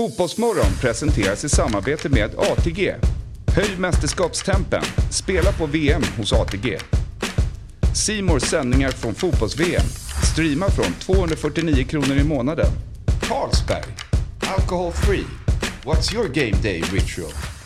Fotbollsmorgon presenteras i samarbete med ATG. Höj mästerskapstempen. Spela på VM hos ATG. Simors sändningar från fotbolls-VM. Streama från 249 kronor i månaden. Carlsberg. Alcohol free. What's your game day ritual?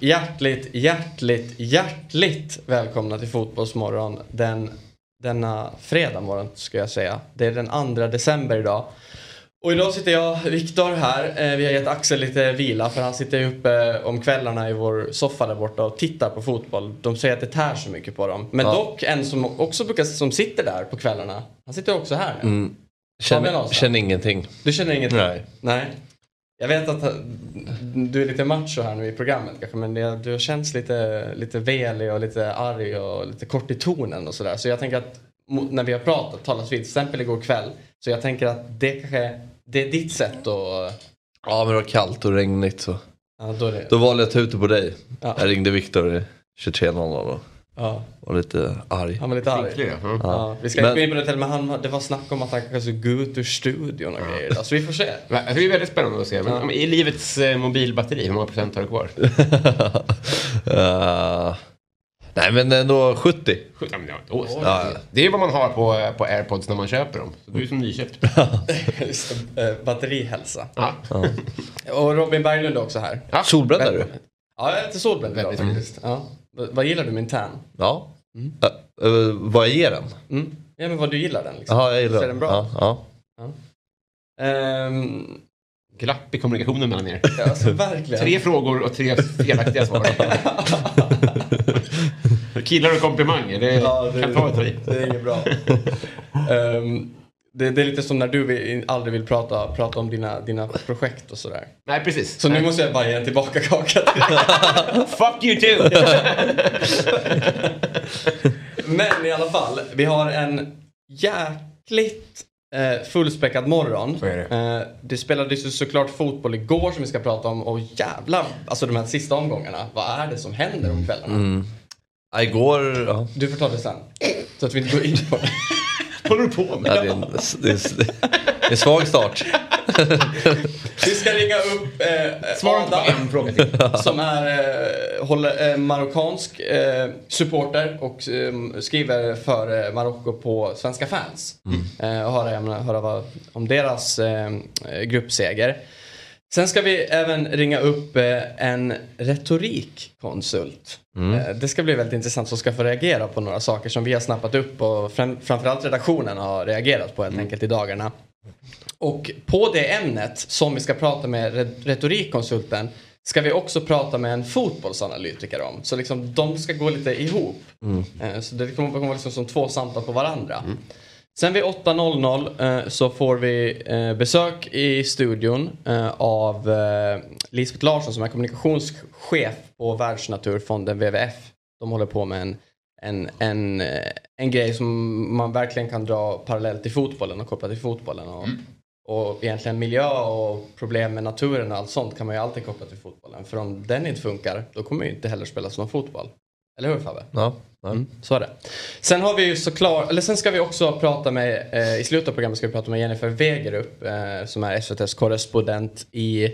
Hjärtligt, hjärtligt, hjärtligt välkomna till Fotbollsmorgon den, denna fredag morgon ska jag säga. Det är den 2 december idag. Och idag sitter jag, Viktor, här. Eh, Vi har gett Axel lite vila för han sitter uppe om kvällarna i vår soffa där borta och tittar på fotboll. De säger att det tär så mycket på dem. Men Ja. dock en som också brukar, som sitter där på kvällarna. Han sitter också här nu. Mm. Känner, känner ingenting. Du känner ingenting? Nej. Nej. Jag vet att du är lite macho här nu i programmet kanske men det, du känns lite, lite velig och lite arg och lite kort i tonen och sådär. Så jag tänker att när vi har pratat, talat vid till exempel igår kväll. Så jag tänker att det kanske, det är ditt sätt att... Ja men det var kallt och regnigt så. Ja, då är det, Då valde jag att ta ut det på dig. Ja. Jag ringde Viktor i 23.00 och ja, var lite arg. han var lite arg. Ja. Ja, vi ska Men- inte gå in på det till, men han, det var snack om att han kanske skulle gå ut ur studion och grejer. Så vi får se. Det är väldigt spännande att se. Men, I livets eh, mobilbatteri, hur många procent har du kvar? Eh, nej men ändå 70. Ja, men ja, då. Ja. Det är vad man har på, på airpods när man köper dem. Så du är som nyköpt. Eh, Batterihälsa. Ja. Och Robin Berglund är också här. Ja. Solbränd är du? Ja, jag är lite solbränd idag Väldigt faktiskt. Ja. V- Vad gillar du min tan? Ja. Eh, eh, vad ger den? Mm. Ja men vad du gillar den liksom. Jaha jag gillar Ser den bra? Ja, ja. Ehm, Glapp i kommunikationen mellan er. ja, alltså verkligen. Tre frågor och tre felaktiga svar. Killar och komplimanger, det, Ja, det- kan ta ett. Det är inget bra. Ehm, det, det är lite som när du vill, aldrig vill prata, prata om dina, dina projekt och sådär. Nej, precis. Så nu måste jag bara ge en tillbaka kaka till. Fuck you too! Men i alla fall, vi har en jäkligt eh, fullspäckad morgon. Så är det. Eh, det spelades ju såklart fotboll igår som vi ska prata om och jävlar, alltså de här sista omgångarna. Vad är det som händer om kvällarna? Ja, Igår, ja. Du får ta det sen. Så att vi inte går in på det. Håller du på med? Ja, det, är en, det, är, det är en svag start. Vi ska ringa upp eh, Svara inte på Adam en fråga till. som är eh, håller, eh, marockansk eh, supporter och eh, skriver för eh, Marocko på Svenska fans. Eh, och höra, höra vad, om deras eh, gruppseger. Sen ska vi även ringa upp eh, en retorikkonsult. Eh, det ska bli väldigt intressant som ska få reagera på några saker som vi har snappat upp och fram, framförallt redaktionen har reagerat på helt enkelt i dagarna. Och på det ämnet som vi ska prata med re- retorikkonsulten ska vi också prata med en fotbollsanalytiker om. Så liksom de ska gå lite ihop. Eh, Så det kommer kommer vara liksom som två samtal på varandra. Sen vid 8.00 eh, så får vi eh, besök i studion eh, av Lisbeth Larsson som är kommunikationschef på Världsnaturfonden WWF. De håller på med en, en, en, en grej som man verkligen kan dra parallellt till fotbollen och koppla till fotbollen. Och, och egentligen miljö och problem med naturen och allt sånt kan man ju alltid koppla till fotbollen. För om den inte funkar då kommer ju inte heller spelas någon fotboll. Eller hur Fabbe? Ja. Mm, så är det. Sen har vi ju såklart, eller sen ska vi också prata med, eh, i slutet av programmet ska vi prata med Jennifer Wegerup eh, som är SVTs korrespondent i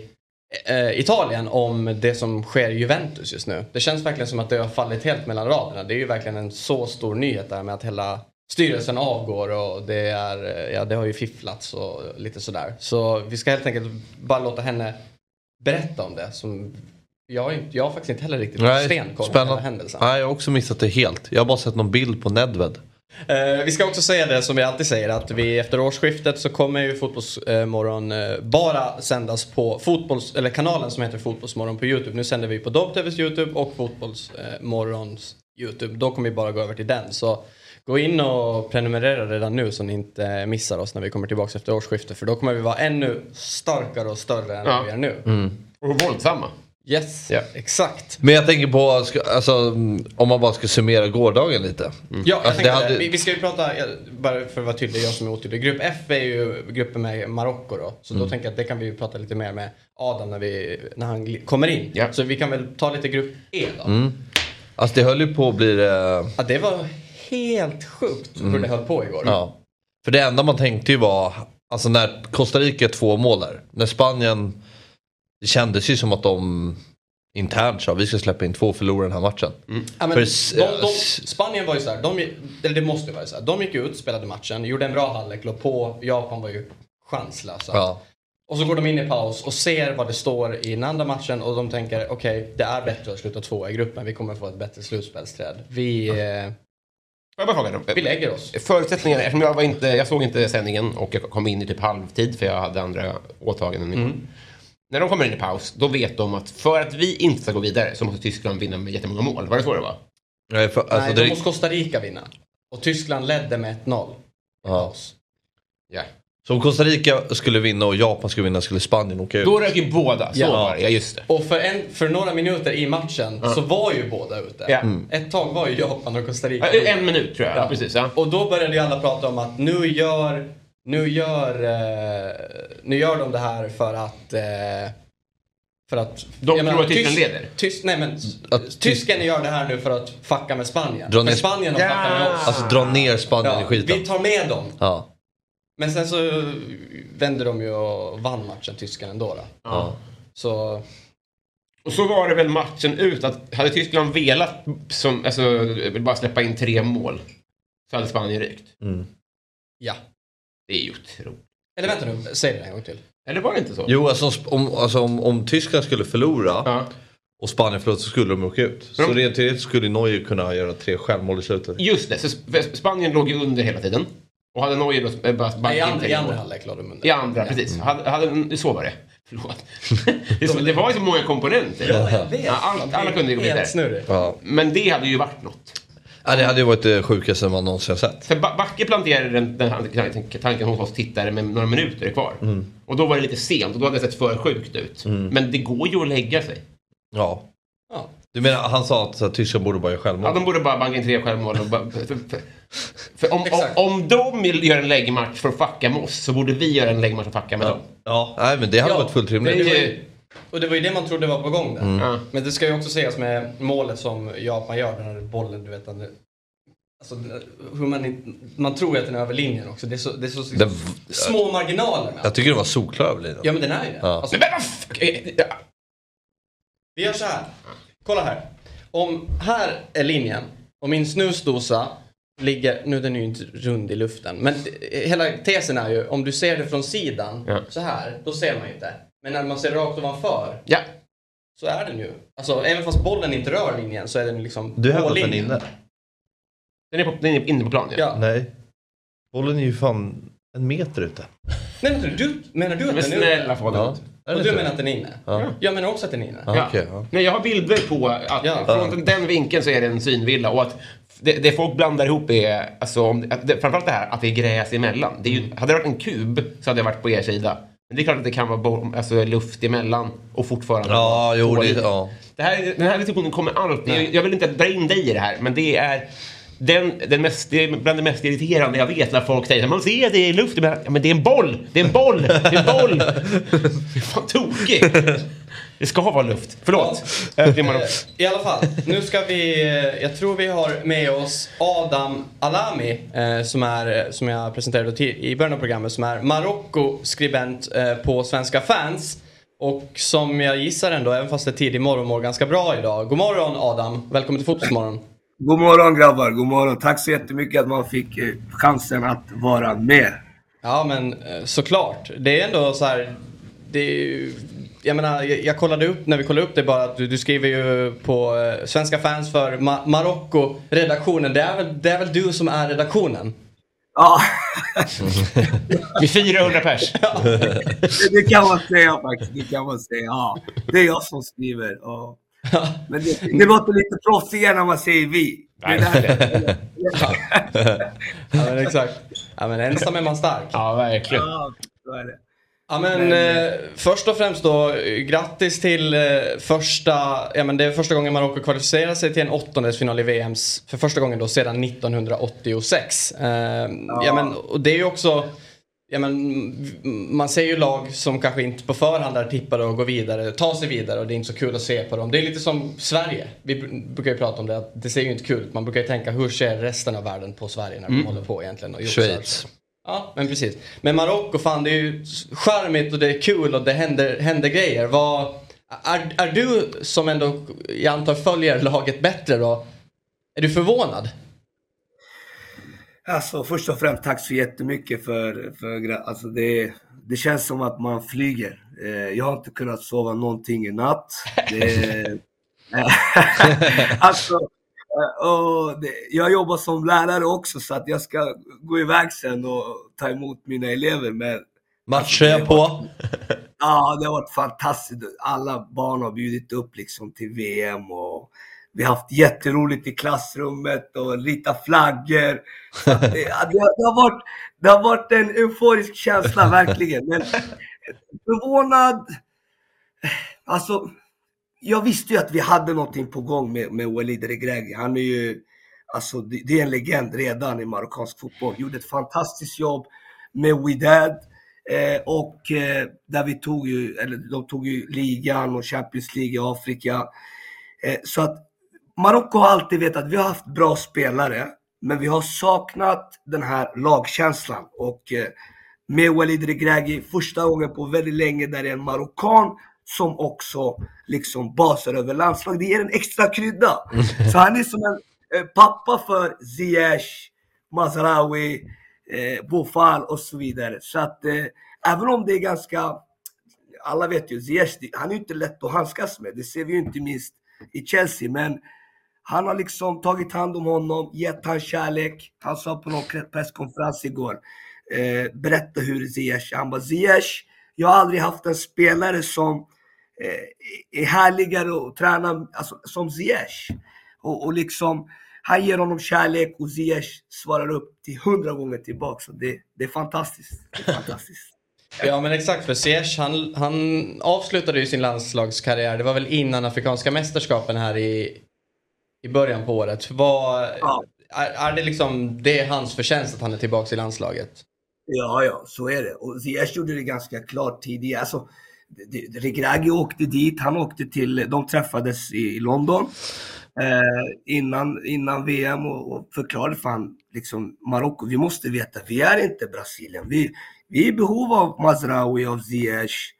eh, Italien om det som sker i Juventus just nu. Det känns verkligen som att det har fallit helt mellan raderna. Det är ju verkligen en så stor nyhet där med att hela styrelsen avgår och det, är, eh, ja, det har ju fifflats och lite sådär. Så vi ska helt enkelt bara låta henne berätta om det. Som jag, har inte- jag har faktiskt inte heller riktigt Nej, stenkoll på hela händelsen. Nej, jag har också missat det helt. Jag har bara sett någon bild på Nedved. Eh, vi ska också säga det som vi alltid säger att vi efter årsskiftet så kommer ju Fotbollsmorgon eh, bara sändas på fotbolls, eller kanalen som heter Fotbollsmorgon på Youtube. Nu sänder vi på DobTVs Youtube och Fotbollsmorgons Youtube. Då kommer vi bara gå över till den. Så gå in och prenumerera redan nu så ni inte missar oss när vi kommer tillbaka efter årsskiftet. För då kommer vi vara ännu starkare och större än Ja. vi är nu. Och våldsamma. Yes, Ja. exakt. Men jag tänker på, alltså, mm, om man bara ska summera gårdagen lite. Ja, jag Alltså, hade- vi, vi ska ju prata, ja, bara för att vara tydlig, jag som är otydlig. Grupp F är ju gruppen med Marocko då. Så Mm. då tänker jag att det kan vi ju prata lite mer med Adam när, vi, när han kommer in. Ja. Så vi kan väl ta lite grupp E då. Mm. Alltså det höll ju på att bli det... Ja, det var helt sjukt hur det höll på igår. Mm. Ja. För det enda man tänkte ju var, alltså när Costa Rica är två mål där. När Spanien, det kändes ju som att de internt sa vi ska släppa in två och förlora den här matchen. Ja, men För de, de, Spanien var ju såhär, de, eller det måste ju vara så här. De gick ut, spelade matchen, gjorde en bra halvlek, låg på. Japan var ju chanslösa. Ja. Och så går de in i paus och ser vad det står i den andra matchen och de tänker okej, det är bättre att sluta tvåa i gruppen. Vi kommer få ett bättre slutspelsträd. Vi, eh, Får jag bara vi lägger oss. Förutsättningarna, eftersom jag, var inte, jag såg inte sändningen och jag kom in i typ halvtid för jag hade andra åtaganden. igår. När de kommer in i paus, då vet de att för att vi inte ska gå vidare så måste Tyskland vinna med jättemånga mål. Var det så det var? Nej, för, alltså, Nej, det, då måste Costa Rica vinna. Och Tyskland ledde med 1-0 i Ja. paus. Ja. Så om Costa Rica skulle vinna och Japan skulle vinna skulle Spanien åka ut. Då rök ju båda. Så Ja. var det, ja just det. Och för, en, för några minuter i matchen så var ju båda ute. Ja. Mm. Ett tag var ju Japan och Costa Rica Ja, En minut tror jag. Ja. Precis, ja. Och då började ju alla prata om att nu gör, nu gör, eh, nu gör de det här för att eh, för att... De tror att Tyskland Tysk- leder? Tysk, nej men, Att Tysk- tysken gör det här nu för att fucka med Spanien. Dra För ner- Spanien har Ja. fuckat med oss. Alltså dra ner Spanien i Ja, skiten. vi tar med dem. Ja. Men sen så vände de ju och vann matchen, tyskarna ändå. Då. Ja. Så Och så var det väl matchen ut att hade Tyskland velat som, alltså, bara släppa in tre mål så hade Spanien rykt. Mm. ja. Det är ju otroligt. Eller vänta nu, säg det en gång till. Eller var det inte så? Jo, alltså, om, alltså om, om Tyskland skulle förlora Ja. och Spanien förlorade så skulle de åka ut. Så Mm. rent teoretiskt skulle Neuer kunna göra tre självmål i slutet. Just det, så Sp- Spanien låg ju under hela tiden. Och hade Neuer då bara Nej, I andra, i andra halvlek lade de under. I andra, precis. Hade, hade, så var det. Förlåt. det, är så, det var ju så många komponenter. Ja, jag vet. Allt- alla kunde ju gå vidare. Ja. Men det hade ju varit något. Ja, det hade ju varit det sjukaste man någonsin har sett. För Ba- Backe planterade den, den här tanken hos oss tittare med några minuter kvar. Och då var det lite sent och då hade det sett för sjukt ut. Men det går ju att lägga sig. Ja. Ja. Du menar, han sa att här, Tyskland borde bara göra självmål? Ja, de borde bara banka in tre självmål. Bara, för, för, för om, om, om de göra en läggmatch för att fucka med oss så borde vi göra en läggmatch för att fucka med dem. Ja, nej men det hade varit fullt rimligt. Det och det var ju det man trodde var på gång där. Ja. Men det ska ju också sägas med målet som Japan gör, den här bollen, du vet. Den, alltså, hur man, man tror ju att den är över linjen också. Det är så, det är så Den- små marginaler med Jag tycker det var solklar över linjen. Ja men den är ju det. Ja. Alltså, ja. vi gör så här. Kolla här. Om här är linjen och min snusdosa ligger, nu är den ju inte rund i luften, men hela tesen är ju om du ser det från sidan Ja. så här, då ser man ju inte. Men när man ser rakt ovanför Ja. så är den ju. Alltså även fast bollen inte rör linjen så är den liksom Du hävdar att den är inne? Den är, på, den är inne på plan. Ja. Ja. Nej. Bollen är ju fan en meter ute. Nej, men du, menar du att Men den är snälla ute? den Ja. Och du menar att den är inne? Ja. Jag menar också att den är inne. Ja, Ja. okej, ja. Nej, jag har bilder på att Ja. från den vinkeln så är det en synvilla och att det, det folk blandar ihop är, alltså, om, att det, framförallt det här att det är gräs emellan. Det är ju, hade det varit en kub så hade jag varit på er sida. Men det är klart att det kan vara alltså, luft emellan och fortfarande Ja, jo, det, ja. Det här, den här diskussionen kommer alltid, jag vill inte dra in dig i det här, men det är den, den mest, det är bland det mest irriterande jag vet när folk säger man ser det i luften, men, ja, men det är en boll, det är en boll, det är en boll. Det är fan tokigt. Det ska vara luft. Förlåt. Eh, man- Eh, I alla fall, nu ska vi, eh, jag tror vi har med oss Adam Alami eh, som, är, som jag presenterade i början av programmet som är Marocko-skribent eh, på Svenska fans. Och som jag gissar ändå, även fast det är tidig morgon, mår ganska bra idag. God morgon Adam, välkommen till Fotbollsmorgon. God morgon grabbar, god morgon. Tack så jättemycket att man fick eh, chansen att vara med. Ja men eh, såklart, det är ändå så här, det är ju, jag menar, jag, jag kollade upp, när vi kollade upp det bara att du, du skriver ju på eh, Svenska fans för Ma- Marocko-redaktionen. Det är, väl, det är väl du som är redaktionen? Ja, Med 400 pers. det, det kan man säga faktiskt. Det kan man säga. Ja, det är jag som skriver. Ja. Men det, det låter lite proffsigare när man säger vi. Det är där- Ja men exakt. Ja men ensam är man stark. Ja, verkligen. Ja, så är det. Ja, men, men eh, först och främst då, grattis till eh, första, ja men det är första gången Marocko kvalificerar sig till en åttondelsfinal i VM för första gången då sedan 1986. Eh, ja. ja. men, och det är ju också, ja men man ser ju lag som kanske inte på förhand är tippade att gå vidare, ta sig vidare och det är inte så kul att se på dem. Det är lite som Sverige, vi brukar ju prata om det, att det ser ju inte kul ut. Man brukar ju tänka hur ser resten av världen på Sverige när de mm. håller på egentligen? Och Schweiz. Ja, men precis. Men Marocko, fan det är ju charmigt och det är kul och det händer, händer grejer. Vad, är, är du som ändå, jag antar följer laget bättre då, är du förvånad? Alltså först och främst tack så jättemycket för, för alltså det, det känns som att man flyger. Eh, jag har inte kunnat sova någonting i natt. Det, alltså, och det, jag jobbar som lärare också så att jag ska gå iväg sen och ta emot mina elever. Men, Matcher alltså, på? ja, det har varit fantastiskt. Alla barn har bjudit upp liksom till VM och vi har haft jätteroligt i klassrummet och ritat flaggor. Det, det, det, har varit, det har varit en euforisk känsla, verkligen. Men förvånad... Alltså, jag visste ju att vi hade någonting på gång med, med Walid Regragui. Han är ju, alltså det, det, är en legend redan i marockansk fotboll. Gjorde ett fantastiskt jobb med Widad. Eh, och eh, där vi tog ju, eller de tog ju ligan och Champions League i Afrika. Eh, så att Marocko har alltid vetat att vi har haft bra spelare, men vi har saknat den här lagkänslan. Och eh, med Walid Regragui, första gången på väldigt länge där det är en marockan som också liksom basar över landslaget. Det ger en extra krydda. Så han är som en eh, pappa för Ziyech, Mazraoui, eh, Bofal och så vidare. Så att eh, även om det är ganska, alla vet ju Ziyech, han är inte lätt att handskas med. Det ser vi ju inte minst i Chelsea. Men han har liksom tagit hand om honom, gett han kärlek. Han sa på någon presskonferens igår, eh, berätta hur Ziyech, han bara Ziyech, jag har aldrig haft en spelare som Eh, är härligare att träna alltså, som Ziyech. Och, och liksom, han ger honom kärlek och Ziyech svarar upp till hundra gånger tillbaka. Så det, det är fantastiskt. Det är fantastiskt. Ja men exakt, för Ziyech han, han avslutade ju sin landslagskarriär, det var väl innan Afrikanska mästerskapen här i, i början på året. Vad, ja. är, är det liksom, det är hans förtjänst att han är tillbaka i landslaget? Ja, ja, så är det. Och Ziyech gjorde det ganska klart tidigare. Alltså, Regragui åkte dit, han åkte till, de träffades i London eh, innan, innan VM och, och förklarade för han, liksom Marocko, vi måste veta, vi är inte Brasilien. Vi, vi är i behov av Mazraoui, av Ziyech.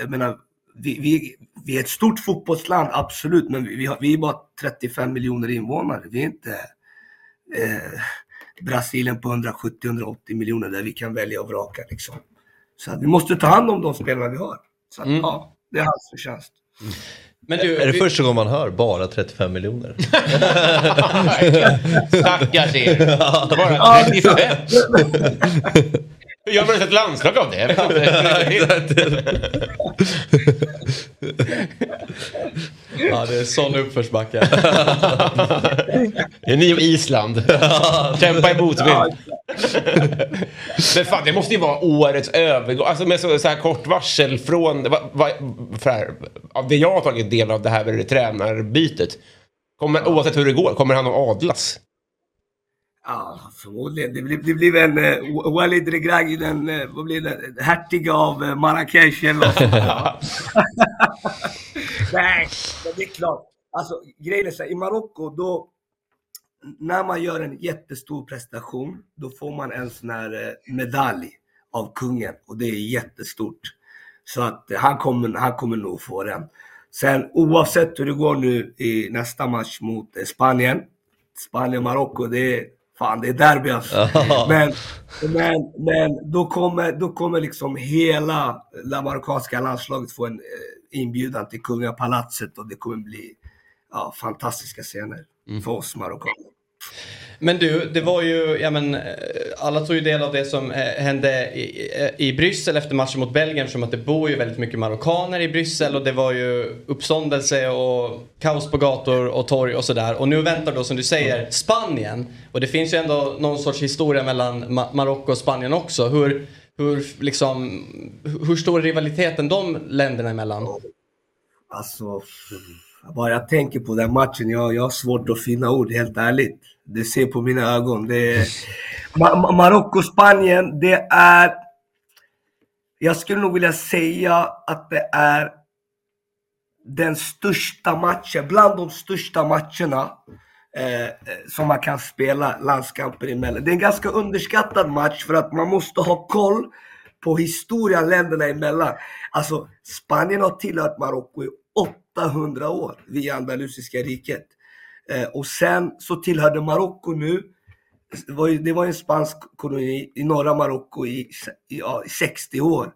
Jag menar, vi, vi, vi är ett stort fotbollsland, absolut, men vi, har, vi är bara 35 miljoner invånare. Vi är inte eh, Brasilien på 170-180 miljoner där vi kan välja och vraka. Liksom. Så vi måste ta hand om de spelarna vi har. Så att, mm. ja, det är hans förtjänst. Mm. Men du, är det vi... första gången man hör bara 35 miljoner? Stackars er. Bara 35. Hur gör man ett landslag av det? ja, det är sån uppförsbacke. det är ni och Island. Kämpa i motvind. Men fan, det måste ju vara årets övergång. Alltså med så, så här kort varsel från... Va, va, för här, av det jag har tagit del av det här med det tränarbytet. Kommer, oavsett hur det går, kommer han att adlas? Ja, förmodligen. Det blir, det blir en uh, Walid Regragui, den, uh, vad blir det, hertig av uh, Marrakesh eller något Nej, men det är klart. Alltså grejen är så här, i Marocko då, när man gör en jättestor prestation, då får man en sån här uh, medalj av kungen och det är jättestort. Så att uh, han, kommer, han kommer nog få den. Sen oavsett hur det går nu i nästa match mot Spanien, Spanien-Marocko, det är Fan, det är derby alltså. men, men, men då kommer, då kommer liksom hela det marockanska landslaget få en eh, inbjudan till kungapalatset och det kommer bli ja, fantastiska scener mm. för oss marockaner. Men du, det var ju, ja men, eh, alla tog ju del av det som eh, hände i, eh, i Bryssel efter matchen mot Belgien eftersom att det bor ju väldigt mycket marockaner i Bryssel och det var ju uppståndelse och kaos på gator och torg och sådär. Och nu väntar då som du säger Spanien och det finns ju ändå någon sorts historia mellan Marocko och Spanien också. Hur, Hur, liksom, hur stor är rivaliteten de länderna emellan? Alltså, bara jag tänker på den matchen, jag, jag har svårt att finna ord, helt ärligt. Det ser på mina ögon. Det är... Ma Marocko-Spanien, det är... Jag skulle nog vilja säga att det är den största matchen, bland de största matcherna eh, eh som man kan spela landskamper emellan. Det är en ganska underskattad match för att man måste ha koll på historien länderna emellan. Alltså, Spanien har tillhört Marocko i 800 år via Andalusiska riket. Eh, och sen så tillhörde Marocko nu, det var, ju, det var en spansk koloni i norra Marocko i, i, ja, i 60 år.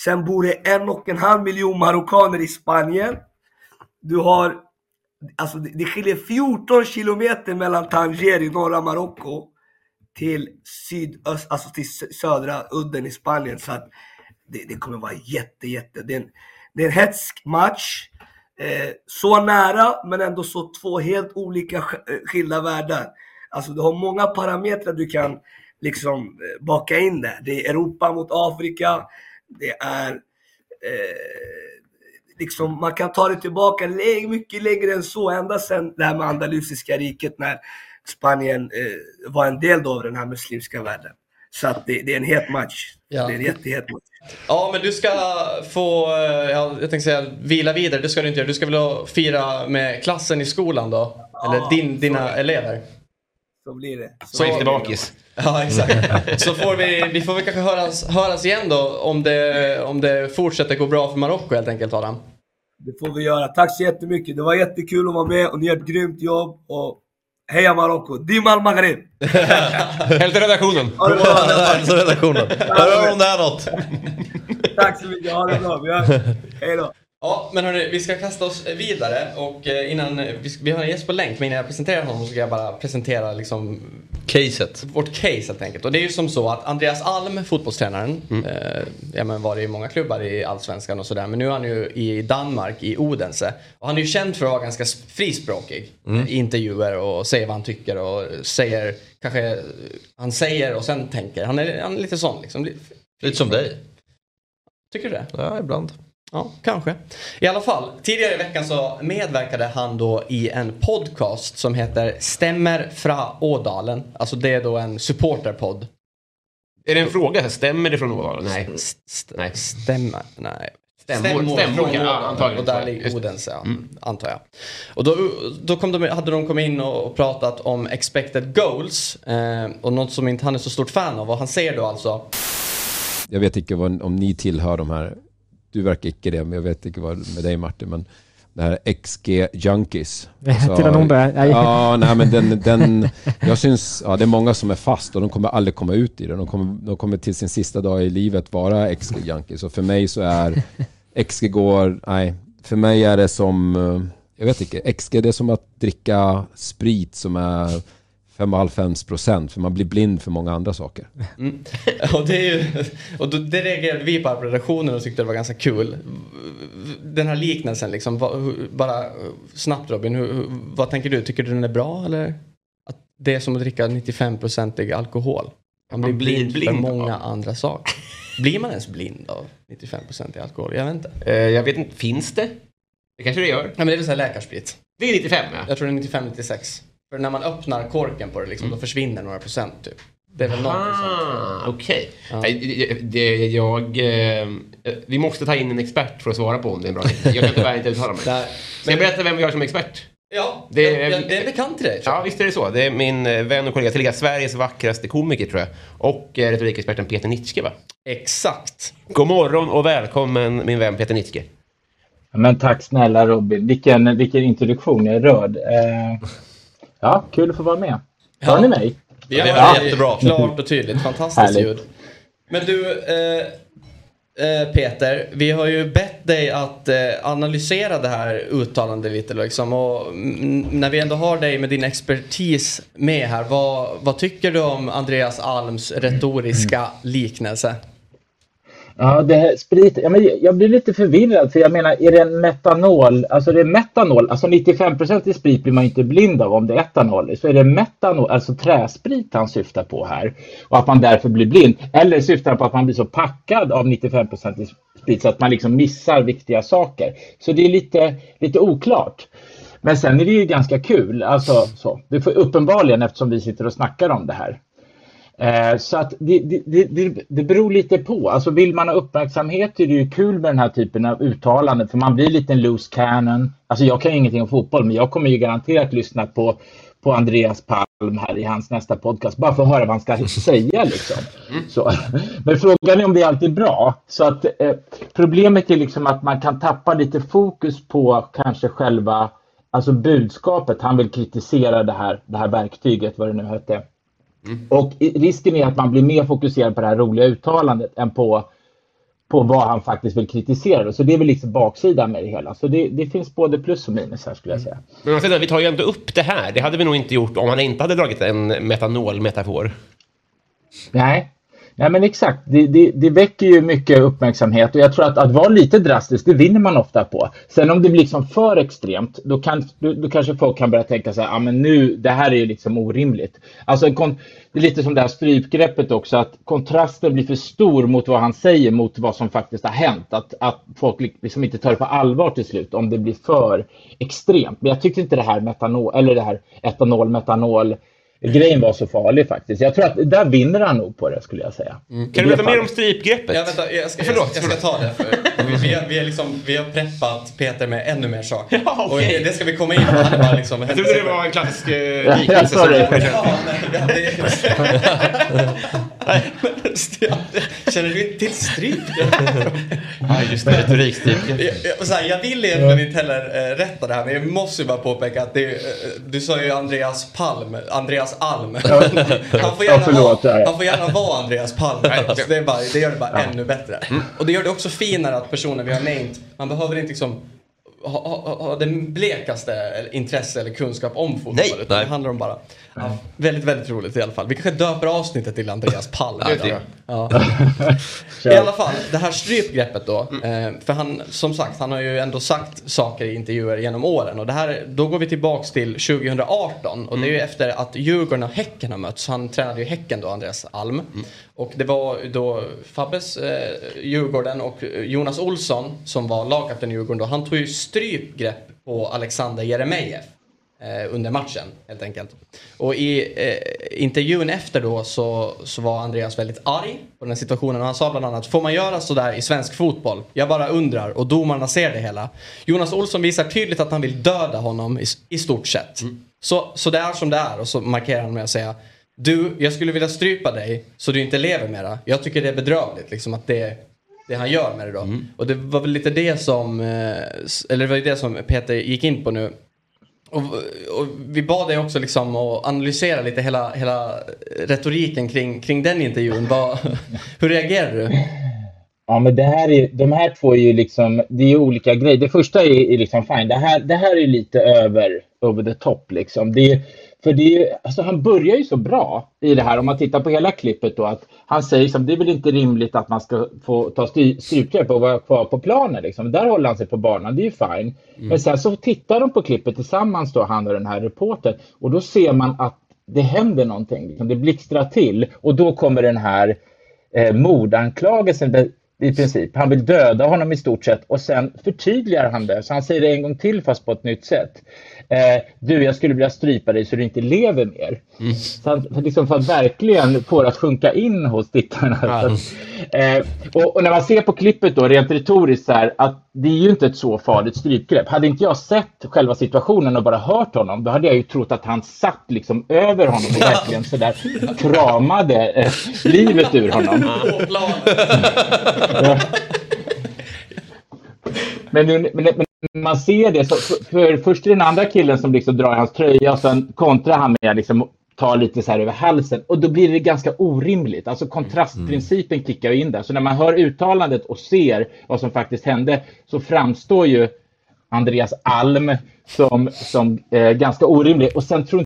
Sen bor det en och en halv miljon marockaner i Spanien. Du har, alltså det, det skiljer 14 kilometer mellan Tanger i norra Marocko till sydöst, alltså till södra udden i Spanien. Så att det, det kommer vara jätte, jätte, det är en, det är en hetsk match. Eh, så nära men ändå så två helt olika eh, skilda världar. Alltså du har många parametrar du kan liksom eh, baka in där. Det är Europa mot Afrika. Det är eh, liksom, man kan ta det tillbaka mycket längre än så, ända sedan det här med Andalusiska riket när Spanien eh, var en del av den här muslimska världen. Så att det, det är en het match. Ja. Det är en jättehet match. Ja, men du ska få, eh, ja, jag tänkte säga vila vidare, det ska du inte göra. Du ska väl fira med klassen i skolan då? Eller ja, din, dina så elever? Så blir det. Så, så efter bakis. Ja, exakt. Så får vi, vi får väl kanske höras, höras igen då om det, om det fortsätter gå bra för Marocko helt enkelt Adam. Det får vi göra. Tack så jättemycket. Det var jättekul att vara med och ni gör ett grymt jobb. Och Heja Marocko! Dimal Maghreb! Hälsa redaktionen! Hälsa redaktionen! Hör om det är något! Tack så mycket, ha det bra. Hej då! Ja, men hörni, vi ska kasta oss vidare och eh, innan vi, vi har en gäst på länk, men innan jag presenterar honom så ska jag bara presentera liksom Caset. Vårt case helt enkelt. Och det är ju som så att Andreas Alm, fotbollstränaren, mm. eh, ja, men var i många klubbar i Allsvenskan och sådär. Men nu är han ju i Danmark, i Odense. Och han är ju känd för att vara ganska frispråkig mm. i intervjuer och säger vad han tycker och säger kanske han säger och sen tänker. Han är, han är lite sån liksom. Lite som dig. Tycker du det? Ja, ibland. Ja, kanske. I alla fall, tidigare i veckan så medverkade han då i en podcast som heter Stämmer fra Ådalen. Alltså det är då en supporterpodd. Är det en fråga? Stämmer det från Ådalen? Nej. St nej. Stämmer? Nej. Stämmor, stämmor från ja, antagligen. Och där ligger Odense, ja, mm. antar jag. Och då, då kom de, hade de kommit in och pratat om expected goals. Eh, och något som inte han är så stort fan av. Och han säger då alltså... Jag vet inte vad, om ni tillhör de här du verkar icke det, men jag vet inte vad med dig Martin, men det här XG Junkies. Alltså, Till Nordberg? Nej. Ja, nej men den, den, jag syns, ja det är många som är fast och de kommer aldrig komma ut i det. De kommer, de kommer till sin sista dag i livet vara XG Junkies. Och för mig så är XG går, nej, för mig är det som, eh, jag vet inte, XG det är som att dricka sprit som är 5,5 procent för man blir blind för många andra saker. Mm. Och, det, är ju, och då, det reagerade vi på på redaktionen och tyckte det var ganska kul. Den här liknelsen liksom, bara snabbt Robin, hur, vad tänker du? Tycker du den är bra eller? Att det är som att dricka 95-procentig alkohol. Man blir blind, blind för många av. andra saker. Blir man ens blind av 95-procentig alkohol? Jag vet inte. Uh, jag vet inte, finns det? Det kanske det gör. Ja, men det är väl så läkarsprit. Det är 95 ja. Jag tror det är 95-96. För när man öppnar korken på det liksom, mm. då försvinner några procent typ. Det är väl någonting sånt. Okej. Okay. Ja. Jag, eh, vi måste ta in en expert för att svara på om det är en bra Jag kan tyvärr inte uttala mig. Där. Ska jag berätta vem vi har som expert? Ja, det är, det är en bekant till dig. Ja, visst är det så. Det är min eh, vän och kollega, tillika Sveriges vackraste komiker tror jag. Och eh, retorikexperten Peter Nitschke va? Exakt. God morgon och välkommen min vän Peter Nitschke. Men tack snälla Robin. Vilken, vilken introduktion. Jag är rörd. Eh, Ja, kul att få vara med. Hör ja. ni mig? Ja, ja, jättebra. Klart och tydligt. Fantastiskt ljud. Men du, eh, eh, Peter, vi har ju bett dig att eh, analysera det här uttalandet lite. Liksom. Och när vi ändå har dig med din expertis med här, vad, vad tycker du om Andreas Alms retoriska liknelse? Ja, det här sprit, ja, men jag blir lite förvirrad för jag menar, är det en metanol, alltså det är metanol, alltså 95 i sprit blir man inte blind av om det är etanol så är det metanol, alltså träsprit han syftar på här och att man därför blir blind. Eller syftar han på att man blir så packad av 95 i sprit så att man liksom missar viktiga saker. Så det är lite, lite oklart. Men sen är det ju ganska kul, alltså så. Det får uppenbarligen eftersom vi sitter och snackar om det här. Eh, så att det, det, det, det beror lite på. Alltså vill man ha uppmärksamhet är det ju kul med den här typen av uttalanden för man blir lite en loose cannon. Alltså jag kan ju ingenting om fotboll men jag kommer ju garanterat lyssna på, på Andreas Palm här i hans nästa podcast bara för att höra vad han ska säga. Liksom. Så. Men frågan är om det alltid är bra. Så att, eh, problemet är liksom att man kan tappa lite fokus på kanske själva alltså budskapet. Han vill kritisera det här, det här verktyget, vad det nu hette. Mm. Och risken är att man blir mer fokuserad på det här roliga uttalandet än på, på vad han faktiskt vill kritisera. Så det är väl liksom baksidan med det hela. Så det, det finns både plus och minus här skulle jag säga. Men vi tar ju ändå upp det här. Det hade vi nog inte gjort om han inte hade dragit en metanolmetafor. Nej, Nej men exakt, det, det, det, väcker ju mycket uppmärksamhet och jag tror att att vara lite drastisk, det vinner man ofta på. Sen om det blir liksom för extremt, då, kan, då, då kanske folk kan börja tänka så här, ja men nu, det här är ju liksom orimligt. Alltså det är lite som det här strypgreppet också, att kontrasten blir för stor mot vad han säger, mot vad som faktiskt har hänt. Att, att folk liksom inte tar det på allvar till slut om det blir för extremt. Men jag tyckte inte det här metanol, eller det här etanol, metanol, grejen var så farlig faktiskt. Jag tror att där vinner han nog på det skulle jag säga. Mm. Kan du berätta mer om strypgreppet? Ja, vänta, jag, ska, jag, jag ska ta det. För vi, vi, har, vi, har liksom, vi har preppat Peter med ännu mer saker. Ja, okay. Och det ska vi komma in på. Han bara liksom, jag trodde det var en klassisk eh, liknelse. Känner du inte till stryp? ja, just det. Retorikstryp. Jag, jag vill egentligen inte heller äh, rätta det här, men jag måste ju bara påpeka att det, äh, du sa ju Andreas Palm. Andreas Alm. han, får gärna förlåt, vara, han får gärna vara Andreas Palm. Alltså, det, är bara, det gör det bara ännu bättre. Mm. Och det gör det också finare att personer vi har nämnt, man behöver inte liksom ha, ha, ha den blekaste intresse eller kunskap om fotboll. Nej, utan det handlar om bara Ja, väldigt, väldigt roligt i alla fall. Vi kanske döper avsnittet till Andreas Palm. ja. I alla fall, det här strypgreppet då. Eh, för han, som sagt, han har ju ändå sagt saker i intervjuer genom åren. Och det här, då går vi tillbaks till 2018. Och det är ju efter att Djurgården och Häcken har mötts. Han tränade ju Häcken då, Andreas Alm. Mm. Och det var då Fabbes eh, Djurgården och Jonas Olsson som var lagkapten i Djurgården då. Han tog ju strypgrepp på Alexander Jeremejeff under matchen helt enkelt. Och i eh, intervjun efter då så, så var Andreas väldigt arg på den situationen och han sa bland annat Får man göra sådär i svensk fotboll? Jag bara undrar och domarna ser det hela. Jonas Olsson visar tydligt att han vill döda honom i, i stort sett. Mm. Så, så det är som det är och så markerar han med att säga Du, jag skulle vilja strypa dig så du inte lever mera. Jag tycker det är bedrövligt liksom att det det han gör med det då. Mm. Och det var väl lite det som, eh, eller det var det som Peter gick in på nu. Och, och, vi bad dig också liksom att analysera lite hela, hela retoriken kring, kring den intervjun. Vad, hur reagerar du? Ja, men det här är, de här två är ju liksom, det är olika grejer. Det första är, är liksom fine. Det här, det här är lite över, over the top liksom. Det är, för det är, alltså han börjar ju så bra i det här om man tittar på hela klippet då att han säger liksom, det är väl inte rimligt att man ska få ta strypgrepp och vara kvar på planen liksom. Där håller han sig på banan, det är ju fine. Mm. Men sen så tittar de på klippet tillsammans då, han och den här reportern och då ser man att det händer någonting, liksom. det blixtrar till och då kommer den här eh, mordanklagelsen i princip. Han vill döda honom i stort sett och sen förtydligar han det så han säger det en gång till fast på ett nytt sätt eh, du, jag skulle vilja strypa dig så du inte lever mer. Mm. Så att, liksom för att verkligen få det att sjunka in hos tittarna. Mm. eh, och, och, när man ser på klippet då, rent retoriskt så här, att det är ju inte ett så farligt strypgrepp. Hade inte jag sett själva situationen och bara hört honom, då hade jag ju trott att han satt liksom över honom och verkligen så där kramade eh, livet ur honom. men, men, men, man ser det, så för, för först är det den andra killen som liksom drar hans tröja och sen kontrar han med liksom tar lite så här över halsen och då blir det ganska orimligt. Alltså kontrastprincipen mm. kickar in där. Så när man hör uttalandet och ser vad som faktiskt hände så framstår ju Andreas Alm som, som eh, ganska orimlig. Och sen tror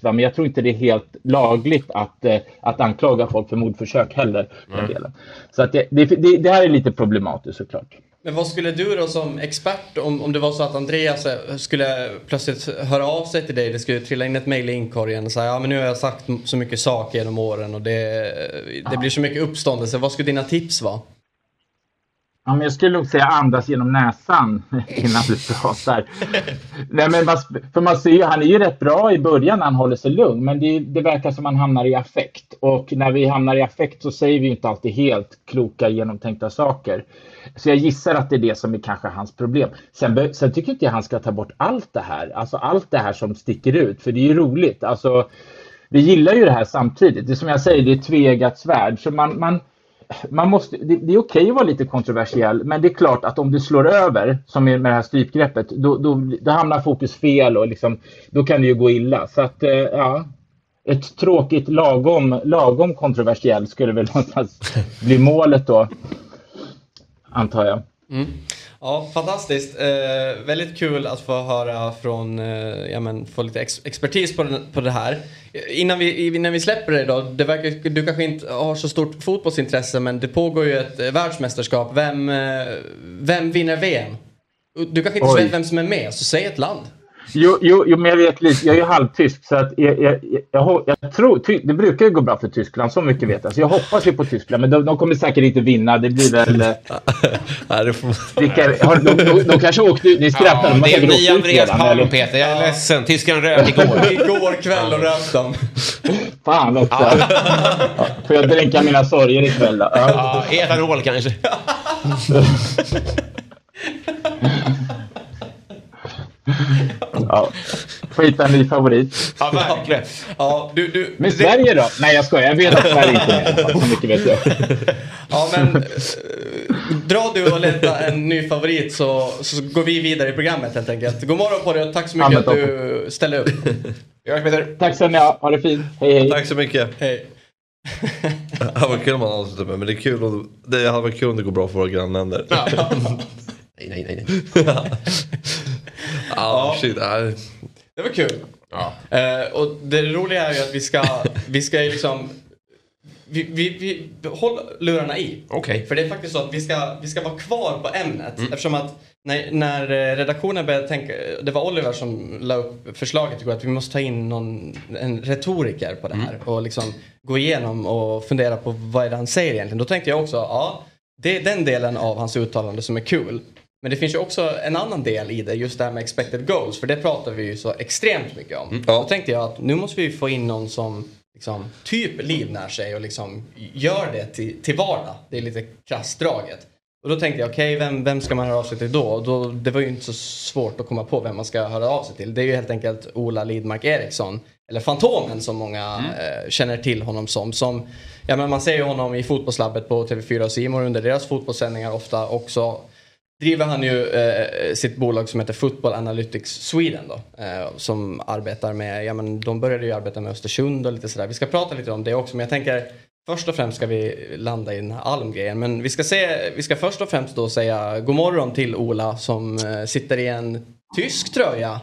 Men jag tror inte det är helt lagligt att, eh, att anklaga folk för mordförsök heller. Delen. Så att det, det, det, det här är lite problematiskt såklart. Men vad skulle du då som expert, om, om det var så att Andreas eh, skulle plötsligt höra av sig till dig, det skulle trilla in ett mejl i inkorgen och säga ja men nu har jag sagt så mycket saker genom åren och det, det blir så mycket uppståndelse. Vad skulle dina tips vara? Ja, men jag skulle nog säga andas genom näsan innan du pratar. Nej, men man, för man ser ju, han är ju rätt bra i början när han håller sig lugn, men det, det verkar som han hamnar i affekt. Och när vi hamnar i affekt så säger vi inte alltid helt kloka, genomtänkta saker. Så jag gissar att det är det som är kanske hans problem. Sen, sen tycker inte jag han ska ta bort allt det här, alltså allt det här som sticker ut, för det är ju roligt. Alltså, vi gillar ju det här samtidigt. Det är som jag säger, det är ett tveeggat svärd. Så man, man, man måste, det, det är okej att vara lite kontroversiell, men det är klart att om du slår över, som med det här strypgreppet, då, då, då hamnar fokus fel och liksom, då kan det ju gå illa. Så att, eh, ja, ett tråkigt lagom, lagom kontroversiell skulle väl någonstans bli målet då, antar jag. Mm. Ja, fantastiskt. Eh, väldigt kul att få höra från, eh, ja men få lite ex expertis på, den, på det här. Innan vi, innan vi släpper det då, det verkar, du kanske inte har så stort fotbollsintresse men det pågår ju ett eh, världsmästerskap. Vem, eh, vem vinner VM? Du kanske inte Oj. vet vem som är med, så säg ett land. Jo, jo, jo, men jag vet lite. Jag är ju halvtysk så att jag, jag, jag, jag, tror, ty, det brukar ju gå bra för Tyskland, så mycket vet jag. Så jag hoppas ju på Tyskland, men de, de kommer säkert inte vinna. Det blir väl... eh, Nej, det får... Vilka, har, de, de, de kanske åkte ut, ni skrattar. Ja, det är ut Andreas Palm? Peter. Jag är ledsen. Tyskarna rök igår. Igår kväll och rökt dem. Fan också. Ja. Får jag dränka mina sorger ikväll då? Ja. Ja, etanol kanske. Ja. Hitta en ny favorit. Ja, verkligen. Ja, du, du, Men det- Sverige då? Nej, jag skojar. Jag vet att Sverige inte är. Så mycket vet jag. Ja, men eh, dra du och leta en ny favorit så, så går vi vidare i programmet helt enkelt. God morgon på dig och tack så mycket Ja, att du ställde upp. Jag hörs Peter. Tack så mycket. Ha det fint. Hej, hej. Tack så mycket. Hej. Det hade varit kul om man avslutar med, men det, är kul om, det hade varit kul om det går bra för våra grannländer. Ja, Nej, nej, nej. nej. shit. nej. Det var kul. Ja. Eh, och det roliga är ju att vi ska, vi ska liksom vi, vi, vi, håll lurarna i. Okej. För det är faktiskt så att vi ska, vi ska vara kvar på ämnet. Eftersom att när, när eh, redaktionen började tänka, det var Oliver som la upp förslaget igår att vi måste ta in någon, en retoriker på det här. Och liksom gå igenom och fundera på vad är det han säger egentligen. Då tänkte jag också, ja det är den delen av hans uttalande som är kul. Men det finns ju också en annan del i det, just det här med expected goals. För det pratar vi ju så extremt mycket om. Ja. Då tänkte jag att nu måste vi få in någon som liksom, typ livnär sig och liksom gör det till, till vardag. Det är lite krasst draget. Och då tänkte jag, okej, vem, vem ska man höra av sig till då? Och då? Det var ju inte så svårt att komma på vem man ska höra av sig till. Det är ju helt enkelt Ola Lidmark Eriksson, eller Fantomen som många eh, känner till honom som. som ja, men man ser ju honom i Fotbollslabbet på TV4 och Simor under deras fotbollssändningar ofta också driver han ju eh, sitt bolag som heter Football Analytics Sweden då. Eh, som arbetar med, ja men de började ju arbeta med Östersund och lite sådär. Vi ska prata lite om det också men jag tänker först och främst ska vi landa i den här almgrejen Men vi ska, se, vi ska först och främst då säga god morgon till Ola som eh, sitter i en tysk tröja.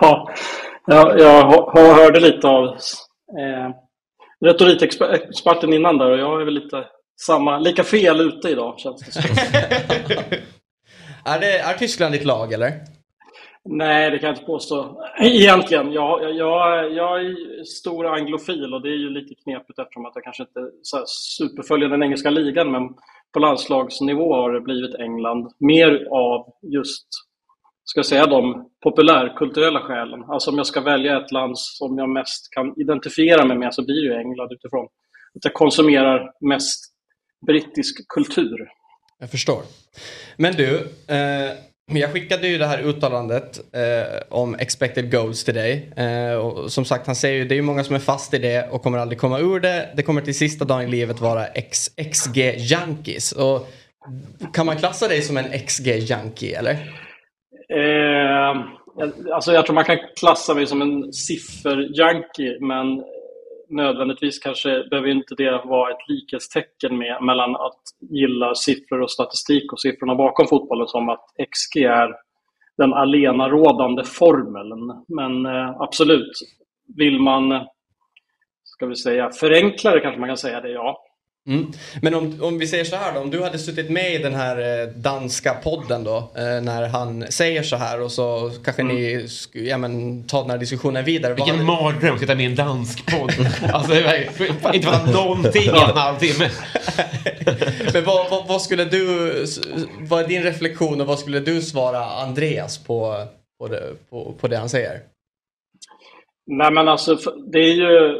Ja, jag, jag hörde lite av eh, retorikexperten innan där och jag är väl lite samma, lika fel ute idag känns det som. är, det, är Tyskland ditt lag eller? Nej, det kan jag inte påstå. Egentligen, jag, jag, jag, är stor anglofil och det är ju lite knepigt eftersom att jag kanske inte så superföljer den engelska ligan men på landslagsnivå har det blivit England. Mer av just, ska jag säga de populärkulturella skälen. Alltså om jag ska välja ett land som jag mest kan identifiera mig med så blir det ju England utifrån att jag konsumerar mest brittisk kultur. Jag förstår. Men du, eh, jag skickade ju det här uttalandet eh, om expected goals till dig. Eh, och som sagt, han säger ju det är ju många som är fast i det och kommer aldrig komma ur det. Det kommer till sista dagen i livet vara X, XG Yankees. Och kan man klassa dig som en XG Yankee eller? Eh, alltså jag tror man kan klassa mig som en sifferjunkie, men nödvändigtvis kanske behöver inte det vara ett likhetstecken med, mellan att gilla siffror och statistik och siffrorna bakom fotbollen som att XG är den allenarådande formeln. Men eh, absolut, vill man, ska vi säga, förenkla det kanske man kan säga det, ja. Mm. Men om, om vi säger så här då, om du hade suttit med i den här eh, danska podden då, eh, när han säger så här och så kanske mm. ni ja, men, tar den här diskussionen vidare. Vilken hade... mardröm att sitta med i en dansk podd. alltså, inte fatta någonting i en halvtimme. men vad, vad, vad, skulle du, vad är din reflektion och vad skulle du svara Andreas på, på, det, på, på det han säger? Nej men alltså, det är ju,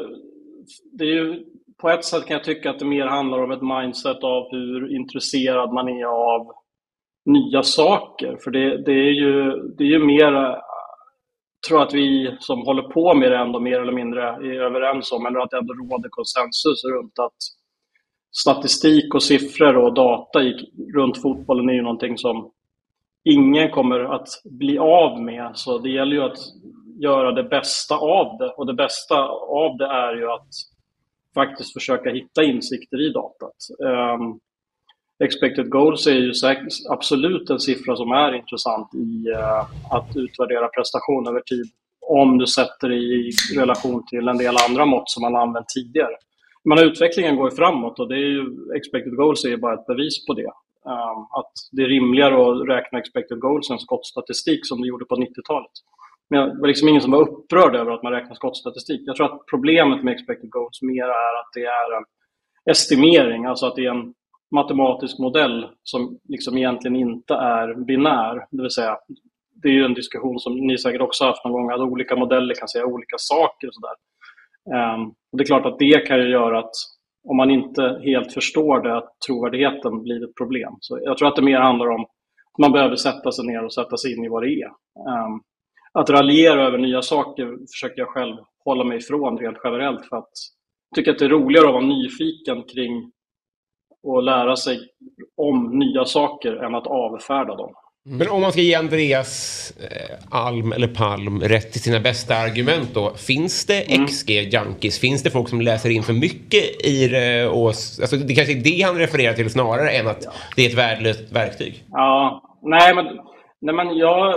det är ju på ett sätt kan jag tycka att det mer handlar om ett mindset av hur intresserad man är av nya saker. För det, det är, ju, det är ju mer, jag tror att vi som håller på med det ändå mer eller mindre är överens om, eller att det ändå råder konsensus runt att statistik och siffror och data i, runt fotbollen är ju någonting som ingen kommer att bli av med. Så det gäller ju att göra det bästa av det. Och det bästa av det är ju att faktiskt försöka hitta insikter i datat. Um, expected goals är ju absolut en siffra som är intressant i uh, att utvärdera prestation över tid om du sätter det i relation till en del andra mått som man använt tidigare. Men utvecklingen går framåt och det är ju, expected goals är ju bara ett bevis på det. Um, att det är rimligare att räkna expected goals än skottstatistik som det gjorde på 90-talet. Men det var liksom ingen som var upprörd över att man räknar skottstatistik. Jag tror att problemet med expected goals mer är att det är en estimering, alltså att det är en matematisk modell som liksom egentligen inte är binär. Det vill säga, det är ju en diskussion som ni säkert också haft någon gång, att olika modeller kan säga olika saker och sådär. Um, och det är klart att det kan ju göra att om man inte helt förstår det, att trovärdigheten blir ett problem. Så jag tror att det mer handlar om att man behöver sätta sig ner och sätta sig in i vad det är. Um, att raljera över nya saker försöker jag själv hålla mig ifrån rent generellt för att jag tycker att det är roligare att vara nyfiken kring och lära sig om nya saker än att avfärda dem. Mm. Men om man ska ge Andreas eh, Alm eller Palm rätt till sina bästa argument då. Finns det mm. XG-junkies? Finns det folk som läser in för mycket i det? Och, alltså, det kanske är det han refererar till snarare än att ja. det är ett värdelöst verktyg. Ja, nej men, nej, men jag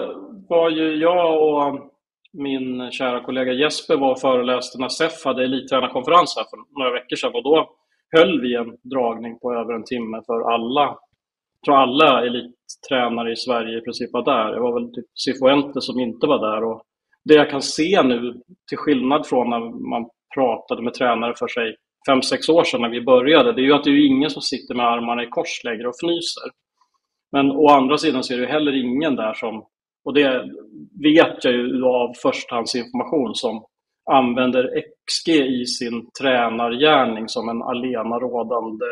var ju jag och min kära kollega Jesper var och föreläste när SEF hade elittränarkonferens här för några veckor sedan och då höll vi en dragning på över en timme för alla. Jag tror alla elittränare i Sverige i princip var där. Det var väl typ Cifuente som inte var där. Och det jag kan se nu, till skillnad från när man pratade med tränare för sig fem sex år sedan när vi började, det är ju att det är ingen som sitter med armarna i kors längre och fnyser. Men å andra sidan så är det heller ingen där som och det vet jag ju av förstahandsinformation som använder XG i sin tränargärning som en allenarådande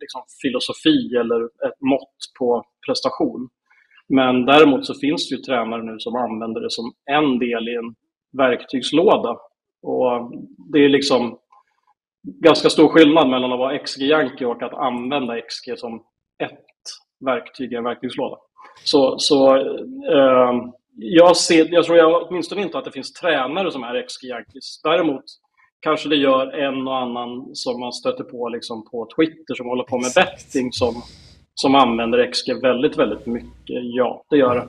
liksom, filosofi eller ett mått på prestation. Men däremot så finns det ju tränare nu som använder det som en del i en verktygslåda. Och det är liksom ganska stor skillnad mellan att vara XG-janky och att använda XG som ett verktyg i en verktygslåda. Så, så eh, jag, ser, jag tror jag åtminstone inte att det finns tränare som är XG Yankees. Däremot kanske det gör en och annan som man stöter på liksom på Twitter som håller på med betting som, som använder XG väldigt, väldigt mycket. Ja, det gör det.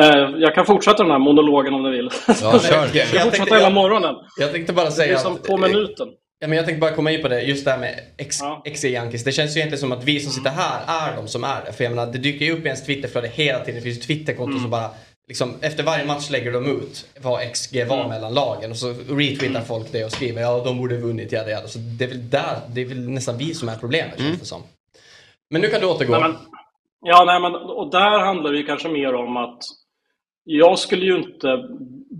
Eh, jag kan fortsätta den här monologen om du vill. Ja, kör. jag, jag fortsätter hela morgonen. Jag tänkte bara säga det är som på minuten. Ja, men jag tänkte bara komma in på det, just det här med X, ja. Yankees. Det känns ju egentligen som att vi som sitter här är de som är det. För jag menar, det dyker ju upp i ens Twitterflöde hela tiden. Det finns ju Twitterkonton mm. som bara Liksom, efter varje match lägger de ut vad XG var mm. mellan lagen och så retweetar mm. folk det och skriver ja de borde vunnit, jada jada. Så det är väl där, det är väl nästan vi som är problemet mm. känns det som. Men nu kan du återgå. Nej, men, ja, nej, men, och där handlar det ju kanske mer om att jag skulle ju inte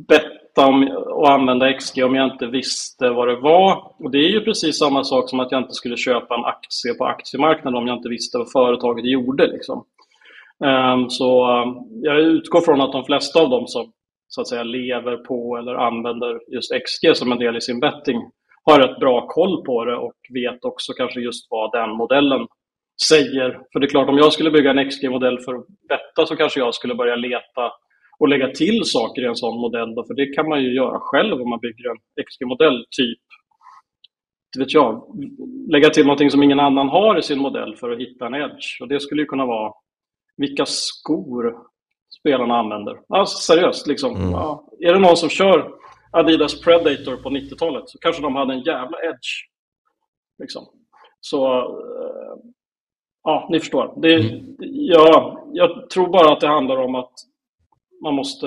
bett testa om, och använda XG om jag inte visste vad det var. Och det är ju precis samma sak som att jag inte skulle köpa en aktie på aktiemarknaden om jag inte visste vad företaget gjorde. Liksom. Ehm, så eh, jag utgår från att de flesta av dem som så att säga lever på eller använder just XG som en del i sin betting har rätt bra koll på det och vet också kanske just vad den modellen säger. För det är klart, om jag skulle bygga en XG-modell för att betta så kanske jag skulle börja leta och lägga till saker i en sån modell. Då, för det kan man ju göra själv om man bygger en XG-modell. Typ, vet jag, lägga till någonting som ingen annan har i sin modell för att hitta en edge. Och det skulle ju kunna vara vilka skor spelarna använder. Alltså seriöst, liksom. Mm. Ja, är det någon som kör Adidas Predator på 90-talet så kanske de hade en jävla edge. Liksom. Så, eh, ja, ni förstår. Det, mm. ja, jag tror bara att det handlar om att man måste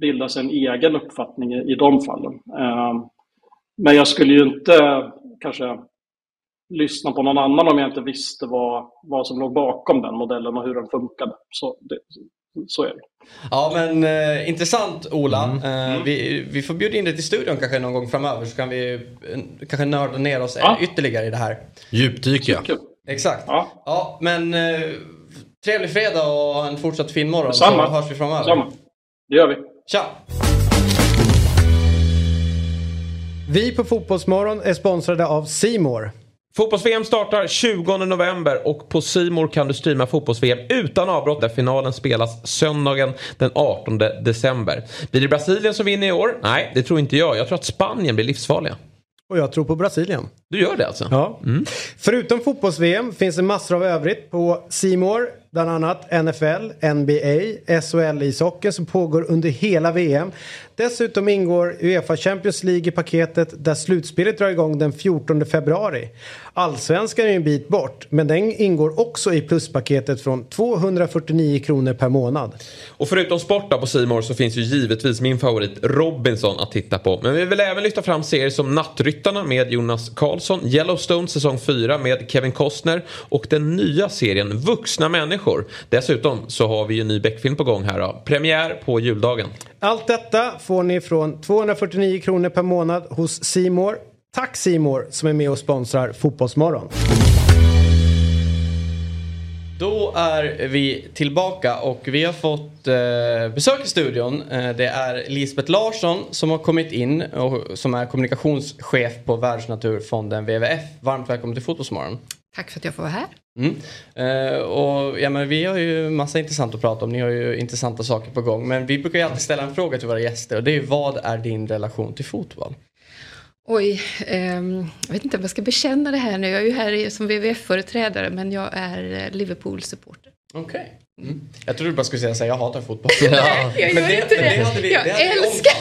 bilda sig en egen uppfattning i, i de fallen. Eh, men jag skulle ju inte kanske lyssna på någon annan om jag inte visste vad, vad som låg bakom den modellen och hur den funkade. Så, det, så är det. Ja men eh, intressant Ola. Mm. Eh, mm. vi, vi får bjuda in dig till studion kanske någon gång framöver så kan vi eh, kanske nörda ner oss ja. ytterligare i det här. Djupdyka. Exakt. Ja. ja men eh, trevlig fredag och en fortsatt fin morgon. Samma. Så hörs vi framöver. Samma. Det gör vi. Tja! Vi på Fotbollsmorgon är sponsrade av Simor. Fotbolls-VM startar 20 november och på Simor kan du streama fotbolls-VM utan avbrott där finalen spelas söndagen den 18 december. Blir det Brasilien som vinner i år? Nej, det tror inte jag. Jag tror att Spanien blir livsfarliga. Och jag tror på Brasilien. Du gör det alltså? Ja. Mm. Förutom fotbolls-VM finns det massor av övrigt på Simor bland annat NFL, NBA, SHL-ishockey som pågår under hela VM. Dessutom ingår Uefa Champions League i paketet där slutspelet drar igång den 14 februari. Allsvenskan är en bit bort men den ingår också i pluspaketet från 249 kronor per månad. Och förutom sport på Simor så finns ju givetvis min favorit Robinson att titta på. Men vi vill även lyfta fram serier som Nattryttarna med Jonas Karlsson, Yellowstone säsong 4 med Kevin Costner och den nya serien Vuxna människor. Dessutom så har vi ju en ny Beck-film på gång här då. Premiär på juldagen. Allt detta får ni från 249 kronor per månad hos Simor. Tack Simor som är med och sponsrar Fotbollsmorgon. Då är vi tillbaka och vi har fått eh, besök i studion. Eh, det är Lisbeth Larsson som har kommit in och som är kommunikationschef på Världsnaturfonden WWF. Varmt välkommen till Fotbollsmorgon. Tack för att jag får vara här. Mm. Eh, och, ja, men vi har ju massa intressant att prata om. Ni har ju intressanta saker på gång. Men vi brukar ju alltid ställa en fråga till våra gäster och det är vad är din relation till fotboll? Oj, eh, jag vet inte om jag ska bekänna det här nu. Jag är ju här som WWF-företrädare men jag är eh, Liverpool-supporter. Okej. Okay. Mm. Jag trodde du bara skulle säga att jag hatar fotboll. Nej, jag gör inte det. det, vi, jag älskar...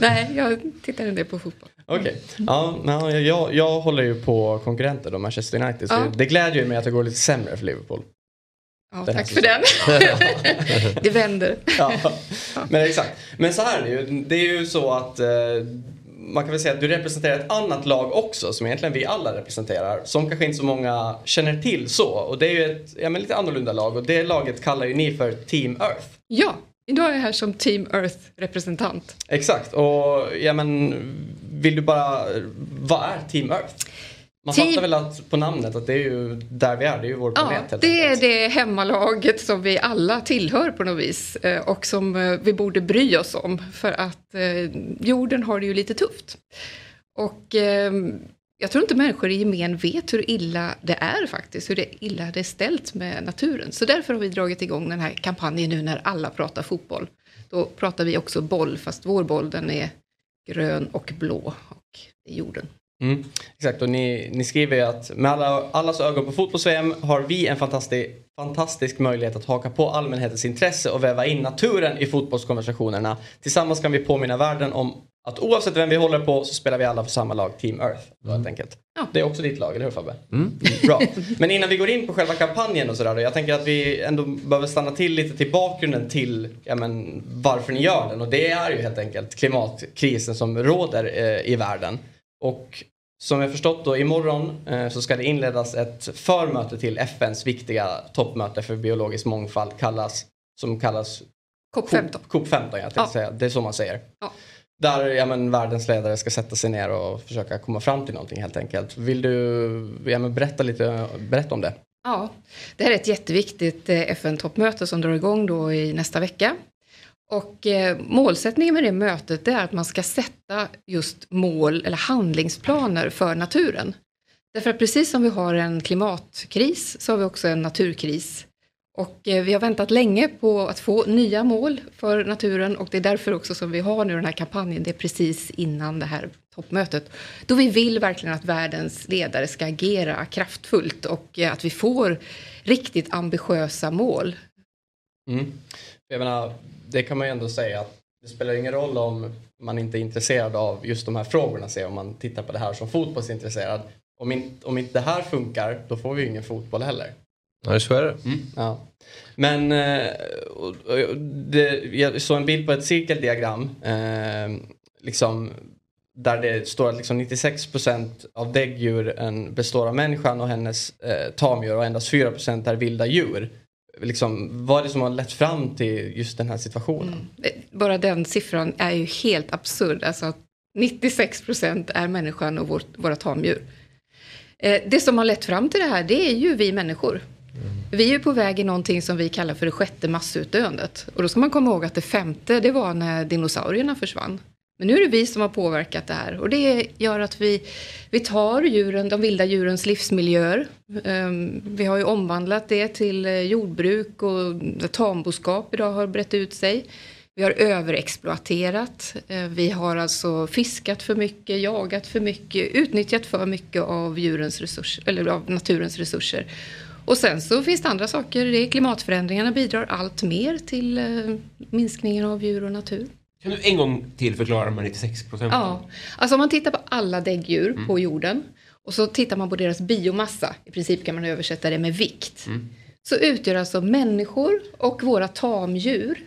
Nej, jag tittar en del på fotboll. Okej. Okay. Ja, ja, jag, jag håller ju på konkurrenter då, Manchester United. Så ja. det glädjer mig att det går lite sämre för Liverpool. Ja, tack för den. det vänder. ja, men exakt. Men så här är det ju. Det är ju så att eh, man kan väl säga att du representerar ett annat lag också som egentligen vi alla representerar. Som kanske inte så många känner till så. Och det är ju ett ja, men lite annorlunda lag och det laget kallar ju ni för Team Earth. Ja, idag är jag här som Team Earth-representant. Exakt, och ja men vill du bara, vad är Team Earth? Man Team... fattar väl att, på namnet att det är ju där vi är, det är ju vår planet. Ja, det är det hemmalaget som vi alla tillhör på något vis eh, och som eh, vi borde bry oss om för att eh, jorden har det ju lite tufft. Och ehm, jag tror inte människor i gemen vet hur illa det är faktiskt, hur det illa det är ställt med naturen. Så därför har vi dragit igång den här kampanjen nu när alla pratar fotboll. Då pratar vi också boll, fast vår boll den är grön och blå och det är jorden. Mm, exakt, och ni, ni skriver ju att med alla, allas ögon på fotbolls-VM har vi en fantastisk, fantastisk möjlighet att haka på allmänhetens intresse och väva in naturen i fotbollskonversationerna. Tillsammans kan vi påminna världen om att oavsett vem vi håller på så spelar vi alla för samma lag, Team Earth. Mm. Helt enkelt. Ja. Det är också ditt lag, eller hur Fabbe? Mm. Bra. Men innan vi går in på själva kampanjen och sådär, jag tänker att vi ändå behöver stanna till lite till bakgrunden till ja, men, varför ni gör den. Och det är ju helt enkelt klimatkrisen som råder eh, i världen. Och som jag förstått då imorgon eh, så ska det inledas ett förmöte till FNs viktiga toppmöte för biologisk mångfald kallas, som kallas COP15. COP15 ja, ja. Säga. det är så man säger. Ja. Där ja, men, världens ledare ska sätta sig ner och försöka komma fram till någonting helt enkelt. Vill du ja, men, berätta lite berätta om det? Ja, det här är ett jätteviktigt eh, FN-toppmöte som drar igång då i nästa vecka. Och eh, målsättningen med det mötet är att man ska sätta just mål eller handlingsplaner för naturen. Därför att precis som vi har en klimatkris så har vi också en naturkris. Och eh, vi har väntat länge på att få nya mål för naturen och det är därför också som vi har nu den här kampanjen. Det är precis innan det här toppmötet. Då vi vill verkligen att världens ledare ska agera kraftfullt och eh, att vi får riktigt ambitiösa mål. Mm. Jag menar, det kan man ju ändå säga att det spelar ingen roll om man inte är intresserad av just de här frågorna, se om man tittar på det här som fotbollsintresserad. Om, in, om inte det här funkar, då får vi ju ingen fotboll heller. Nej, så är det. Ja. Men eh, det, jag såg en bild på ett cirkeldiagram. Eh, liksom, där det står att liksom 96% av däggdjuren består av människan och hennes eh, tamdjur och endast 4% är vilda djur. Liksom, vad är det som har lett fram till just den här situationen? Eh, Bara den siffran är ju helt absurd. Alltså att 96 procent är människan och vårt, våra tamdjur. Eh, Det som har lett fram till det här, det är ju vi människor. Vi är ju på väg i någonting som vi kallar för det sjätte massutdöendet. Och då ska man komma ihåg att det femte, det var när dinosaurierna försvann. Men nu är det vi som har påverkat det här. Och det gör att vi, vi tar djuren, de vilda djurens livsmiljöer. Ehm, vi har ju omvandlat det till eh, jordbruk och tamboskap idag har brett ut sig. Vi har överexploaterat. Ehm, vi har alltså fiskat för mycket, jagat för mycket, utnyttjat för mycket av, djurens resurser, eller av naturens resurser. Och sen så finns det andra saker. Det är klimatförändringarna bidrar allt mer till eh, minskningen av djur och natur. Kan du en gång till förklara de här 96 procenten? Ja, alltså om man tittar på alla däggdjur på jorden och så tittar man på deras biomassa, i princip kan man översätta det med vikt, så utgör alltså människor och våra tamdjur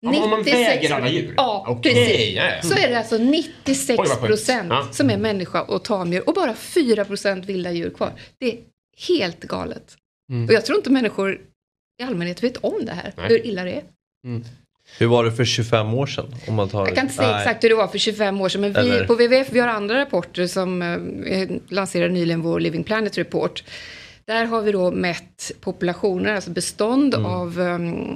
Ja, om man 96 väger alla djur? Ja, Okej, precis. ja, ja. Så är det alltså 96 Oj, procent som är människa och tamdjur och bara 4 procent vilda djur kvar. Det är helt galet. Mm. Och jag tror inte människor i allmänhet vet om det här, Nej. hur illa det är. Hur var det för 25 år sedan? Om man tar... Jag kan inte säga Nej. exakt hur det var för 25 år sedan, men vi Eller- på WWF vi har andra rapporter som eh, lanserade nyligen vår Living Planet Report. Där har vi då mätt populationer, alltså bestånd Mm. av um,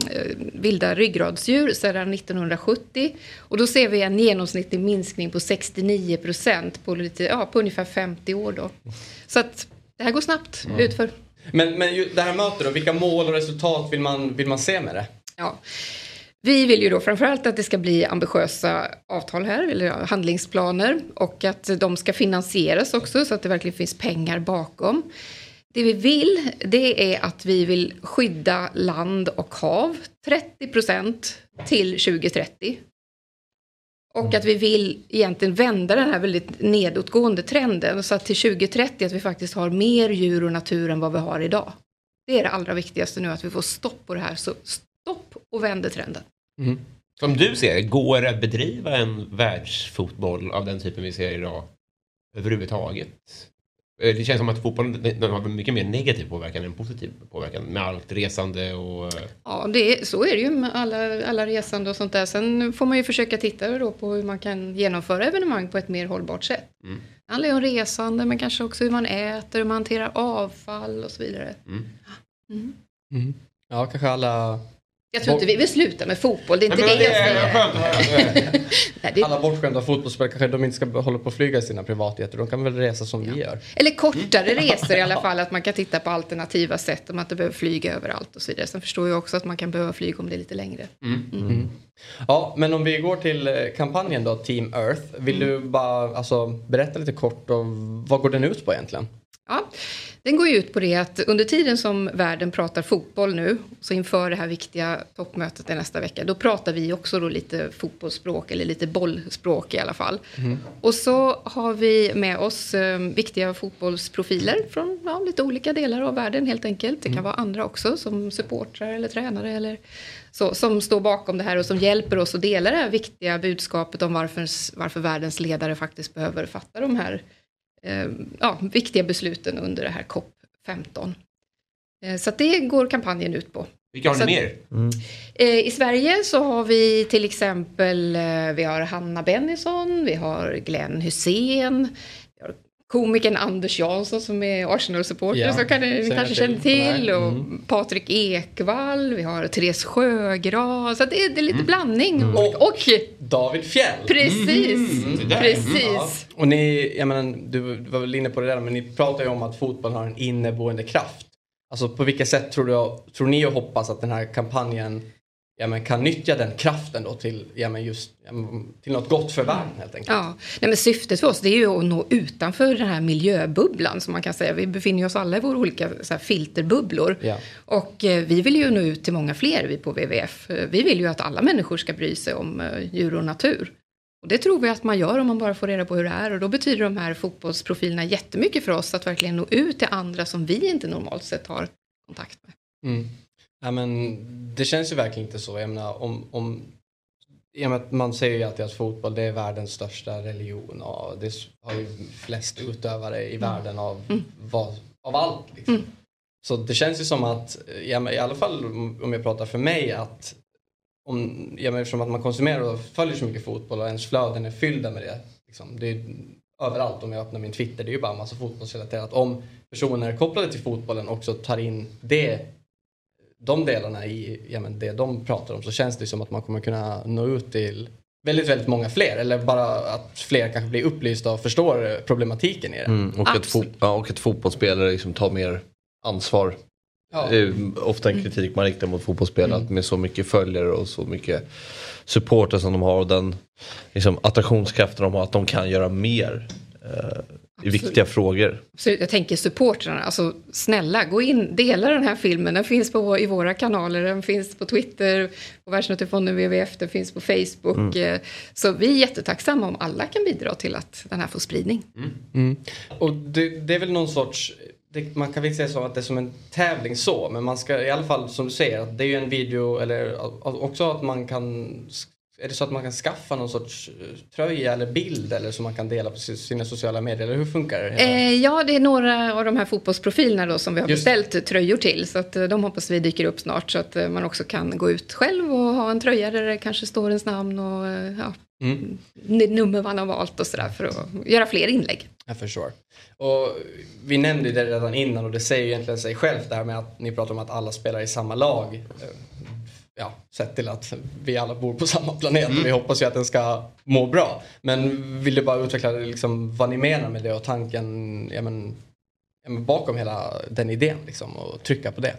vilda ryggradsdjur sedan 1970. Och då ser vi en genomsnittlig minskning på 69 procent på, lite, ja, på ungefär 50 år då. Så att det här går snabbt Mm. utför. Men, men det här mötet då, vilka mål och resultat vill man, vill man se med det? Ja. Vi vill ju då framförallt att det ska bli ambitiösa avtal här, eller handlingsplaner, och att de ska finansieras också så att det verkligen finns pengar bakom. Det vi vill, det är att vi vill skydda land och hav 30 procent till 2030. Och att vi vill egentligen vända den här väldigt nedåtgående trenden så att till 2030 att vi faktiskt har mer djur och natur än vad vi har idag. Det är det allra viktigaste nu, att vi får stopp på det här. Så stopp och vänder trenden. Som du ser det, går det att bedriva en världsfotboll av den typen vi ser idag överhuvudtaget? Eh, Det känns som att fotbollen den har mycket mer negativ påverkan än positiv påverkan med allt resande och... eh, Ja, det är, så är det ju med alla, alla resande och sånt där. Sen får man ju försöka titta då på hur man kan genomföra evenemang på ett mer hållbart sätt. Mm. Det handlar ju om resande, men kanske också hur man äter, hur man hanterar avfall och så vidare. Mm. Ja, kanske alla... Jag tror inte vi vill sluta med fotboll, det är inte Nej, det jag säger. skönt Alla bortskämda fotbollsspelare kanske de inte ska hålla på och flyga i sina privatjeter. De kan väl resa som vi gör. eller kortare resor i alla fall, att man kan titta på alternativa sätt, om man inte behöver flyga överallt och så vidare. Sen förstår jag också att man kan behöva flyga om det är lite längre. Mm. Ja, men om vi går till eh, kampanjen då, Team Earth. Vill du bara alltså, berätta lite kort om vad går den ut på egentligen? Ja, den går ju ut på det att under tiden som världen pratar fotboll nu, så inför det här viktiga toppmötet i nästa vecka, då pratar vi också då lite fotbollsspråk, eller lite bollspråk i alla fall. Och så har vi med oss eh, viktiga fotbollsprofiler från ja, lite olika delar av världen helt enkelt. Det kan vara andra också, som supportrar eller tränare eller så, som står bakom det här och som hjälper oss att dela det här viktiga budskapet om varför, varför världens ledare faktiskt behöver fatta de här ja, viktiga besluten under det här COP15. Eh, så att det går kampanjen ut på. Vilka har ni mer? Eh, I Sverige så har vi till exempel eh, vi har Hanna Bennison, vi har Glenn Hussein, komikern Anders Jansson som är Arsenal-supporter Ja, som kan, ni kanske till. känner till. Nej. Och Mm. Patrik Ekwall, vi har Therese Sjögran. Så det, är, det är lite Mm. blandning. Och, och David Fjell. precis, Mm, där. precis. Ja. Och ni, jag menar, du var väl inne på det där, men ni pratar ju om att fotboll har en inneboende kraft. Alltså på vilka sätt tror, du, tror ni och hoppas att den här kampanjen ja, men kan nyttja den kraften då till, ja, men just, ja, till något gott för världen helt enkelt. Ja, Nej, men syftet för oss det är ju att nå utanför den här miljöbubblan som man kan säga. Vi befinner oss alla i våra olika så här, filterbubblor. Ja. Och eh, vi vill ju nå ut till många fler vi på WWF. Eh, Vi vill ju att alla människor ska bry sig om eh, djur och natur. Och det tror vi att man gör om man bara får reda på hur det är. Och då betyder de här fotbollsprofilerna jättemycket för oss att verkligen nå ut till andra som vi inte normalt sett har kontakt med. Mm. Ja, men det känns ju verkligen inte så. Jag menar, om, om, att man säger ju alltid att fotboll det är världens största religion och det har ju flest utövare i världen av, vad, av allt. Liksom. Så det känns ju som att, ja, i alla fall om jag pratar för mig, att om, ja, men eftersom att man konsumerar och följer så mycket fotboll och ens flöden är fyllda med det. Liksom, det är överallt om jag öppnar min Twitter, det är ju bara en massa fotbollsrelaterat. Om personer kopplade till fotbollen också tar in det de delarna i ja, men det de pratar om så känns det som att man kommer kunna nå ut till väldigt, väldigt många fler. Eller bara att fler kanske blir upplysta och förstår problematiken i det. Mm, och, fo- ja, och ett fotbollsspelare liksom tar mer ansvar. Ja. Det är ofta en kritik man riktar mot fotbollsspelare. Mm. Att med så mycket följare och så mycket supporter som de har och den liksom, attraktionskraften de har. Att de kan göra mer eh, viktiga frågor. Så jag tänker supportrarna, alltså snälla gå in, dela den här filmen. Den finns på, i våra kanaler, den finns på Twitter, på Världsnaturfonden WWF, den finns på Facebook. Eh, Så vi är jättetacksamma om alla kan bidra till att den här får spridning. Mm. Och det, det är väl någon sorts, det, man kan väl säga så att det är som en tävling så, men man ska i alla fall som du säger, att det är ju en video eller också att man kan är det så att man kan skaffa någon sorts eh, tröja eller bild eller som man kan dela på si- sina sociala medier? Eller hur funkar det? Eh, ja, det är några av de här fotbollsprofilerna då som vi har Just beställt tröjor till. Så att eh, de hoppas vi dyker upp snart så att eh, man också kan gå ut själv och ha en tröja där det kanske står ens namn och ja, Mm. nummer man har valt och sådär för att göra fler inlägg. Jag förstår. Och vi nämnde det redan innan och det säger ju egentligen sig självt det här med att ni pratar om att alla spelar i samma lag. Ja, sett till att vi alla bor på samma planet och vi hoppas ju att den ska må bra. Men vill du bara utveckla liksom, vad ni menar med det och tanken ja, men, ja, men bakom hela den idén liksom, och trycka på det?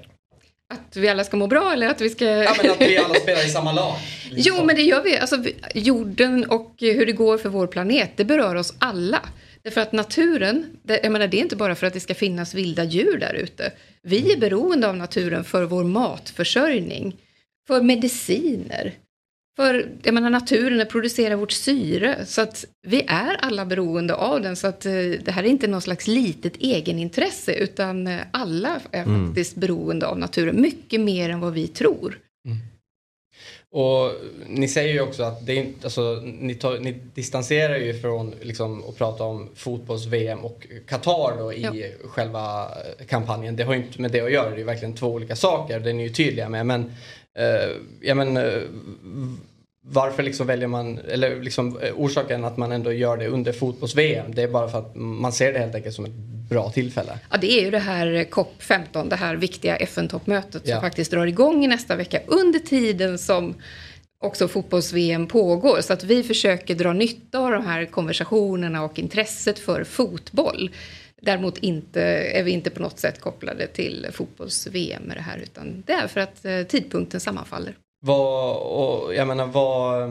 Att vi alla ska må bra eller att vi ska... Ja, men att vi alla spelar i samma lag. liksom. Jo, men det gör vi. Alltså, jorden och hur det går för vår planet, det berör oss alla. Därför att naturen, det, jag menar, det är inte bara för att det ska finnas vilda djur där ute. Vi är beroende av naturen för vår matförsörjning, för mediciner. För jag menar, naturen producerar vårt syre, så att vi är alla beroende av den. Så att eh, det här är inte någon slags litet egenintresse, utan eh, alla är faktiskt beroende av naturen, mycket mer än vad vi tror. Och ni säger ju också att det alltså, ni, tar, ni distanserar ju från liksom, att prata om fotbolls-VM och Qatar då i Ja. själva eh, kampanjen. Det har ju inte med det att göra, det är verkligen två olika saker. Det är ni ju tydliga med. Men, eh, ja, men eh, varför liksom väljer man, eller liksom eh, orsaken att man ändå gör det under fotbolls-VM, det är bara för att man ser det helt enkelt som ett bra tillfälle. Ja, det är ju det här COP15, det här viktiga FN-toppmötet Ja. som faktiskt drar igång i nästa vecka under tiden som också fotbolls-VM pågår. Så att vi försöker dra nytta av de här konversationerna och intresset för fotboll. Däremot inte, är vi inte på något sätt kopplade till fotbolls-VM med det här utan det är för att eh, tidpunkten sammanfaller. Vad, och jag menar vad,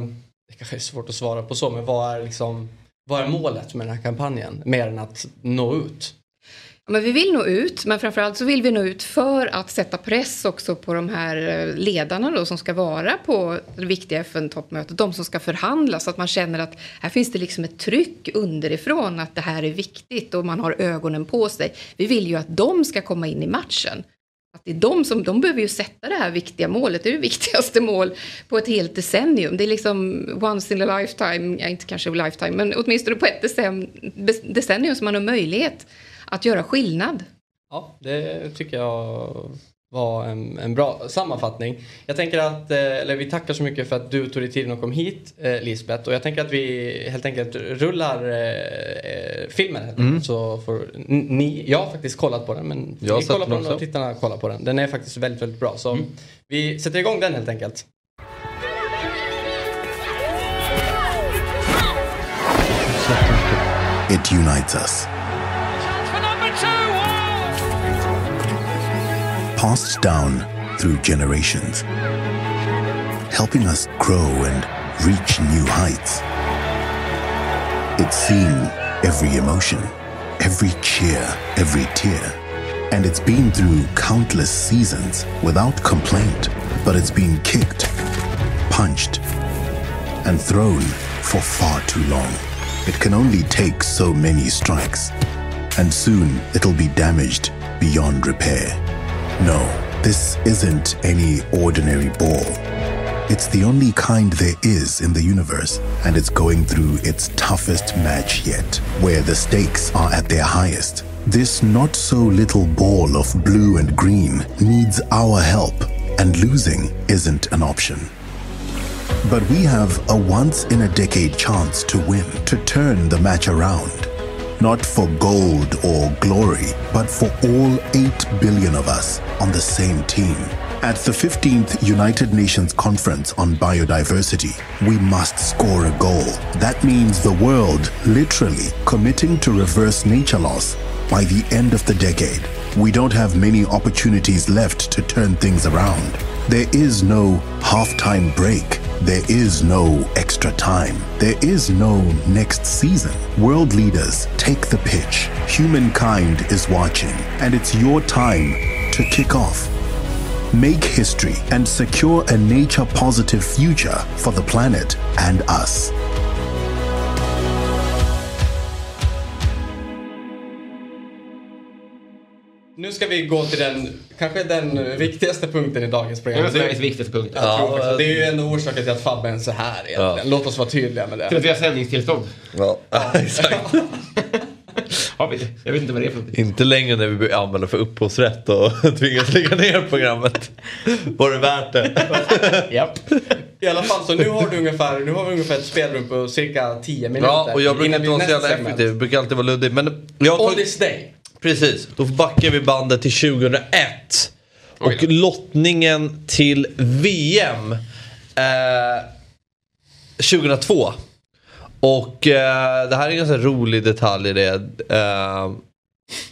det kanske är svårt att svara på så, men vad är liksom, vad är målet med den här kampanjen? Mer än att nå ut? Men vi vill nå ut, men framförallt så vill vi nå ut för att sätta press också på de här eh, ledarna då som ska vara på det viktiga FN-toppmötet. De som ska förhandla så att man känner att här finns det liksom ett tryck underifrån att det här är viktigt och man har ögonen på sig. Vi vill ju att de ska komma in i matchen. Att det är de som, de behöver ju sätta det här viktiga målet, det är det viktigaste mål på ett helt decennium. Det är liksom once in a lifetime, ja, inte kanske a lifetime, men åtminstone på ett decennium som man har möjlighet att göra skillnad. Ja, det tycker jag var en, en bra sammanfattning. Jag tänker att, eh, eller vi tackar så mycket för att du tog dig tiden och kom hit eh, Lisbeth. Och jag tänker att vi helt enkelt rullar eh, eh, filmen. Enkelt, så får ni, jag har faktiskt kollat på den men Mm. Jag ni kollar på den den och tittarna kollar på den. Den är faktiskt väldigt, väldigt bra. Så vi sätter igång den helt enkelt. It unites us. Passed down through generations. helping us grow and reach new heights. It's seen every emotion, every cheer, every tear. And it's been through countless seasons without complaint, but it's been kicked, punched, and thrown for far too long. It can only take so many strikes, and soon it'll be damaged beyond repair. No, this isn't any ordinary ball. It's the only kind there is in the universe, and it's going through its toughest match yet, where the stakes are at their highest. This not so little ball of blue and green needs our help, and losing isn't an option. But we have a once in a decade chance to win, to turn the match around. Not for gold or glory, but for all 8 billion of us on the same team. At the 15th United Nations Conference on Biodiversity, we must score a goal. That means the world literally committing to reverse nature loss by the end of the decade. We don't have many opportunities left to turn things around. There is no halftime break. There is no extra time. There is no next season. World leaders, take the pitch. Humankind is watching, and it's your time to kick off. Make history and secure a nature positive future for the planet and us. Nu ska vi gå till den, kanske den viktigaste punkten i dagens program. Det är Sveriges viktigaste punkt. Jag tror faktiskt, det är ju ändå orsaken till att Fabben är så här egentligen. Ja. Låt oss vara tydliga med det. Till att vi har sändningstillstånd. Ja, exakt. Jag vet inte vad det är för Inte längre när vi blir anmälda för upphovsrätt och tvingas lägga ner programmet. Var det värt det? Japp. I alla fall, så nu har du ungefär, nu har vi ungefär ett spelrum på cirka 10 minuter. Ja, och jag brukar inte vara så jävla effektiv. Jag brukar alltid vara luddig. Men jag har On tagit... this day. Precis, då backar vi bandet till 2001. Och lottningen till VM eh, 2002. Och eh, det här är en ganska rolig detalj i det. Eh,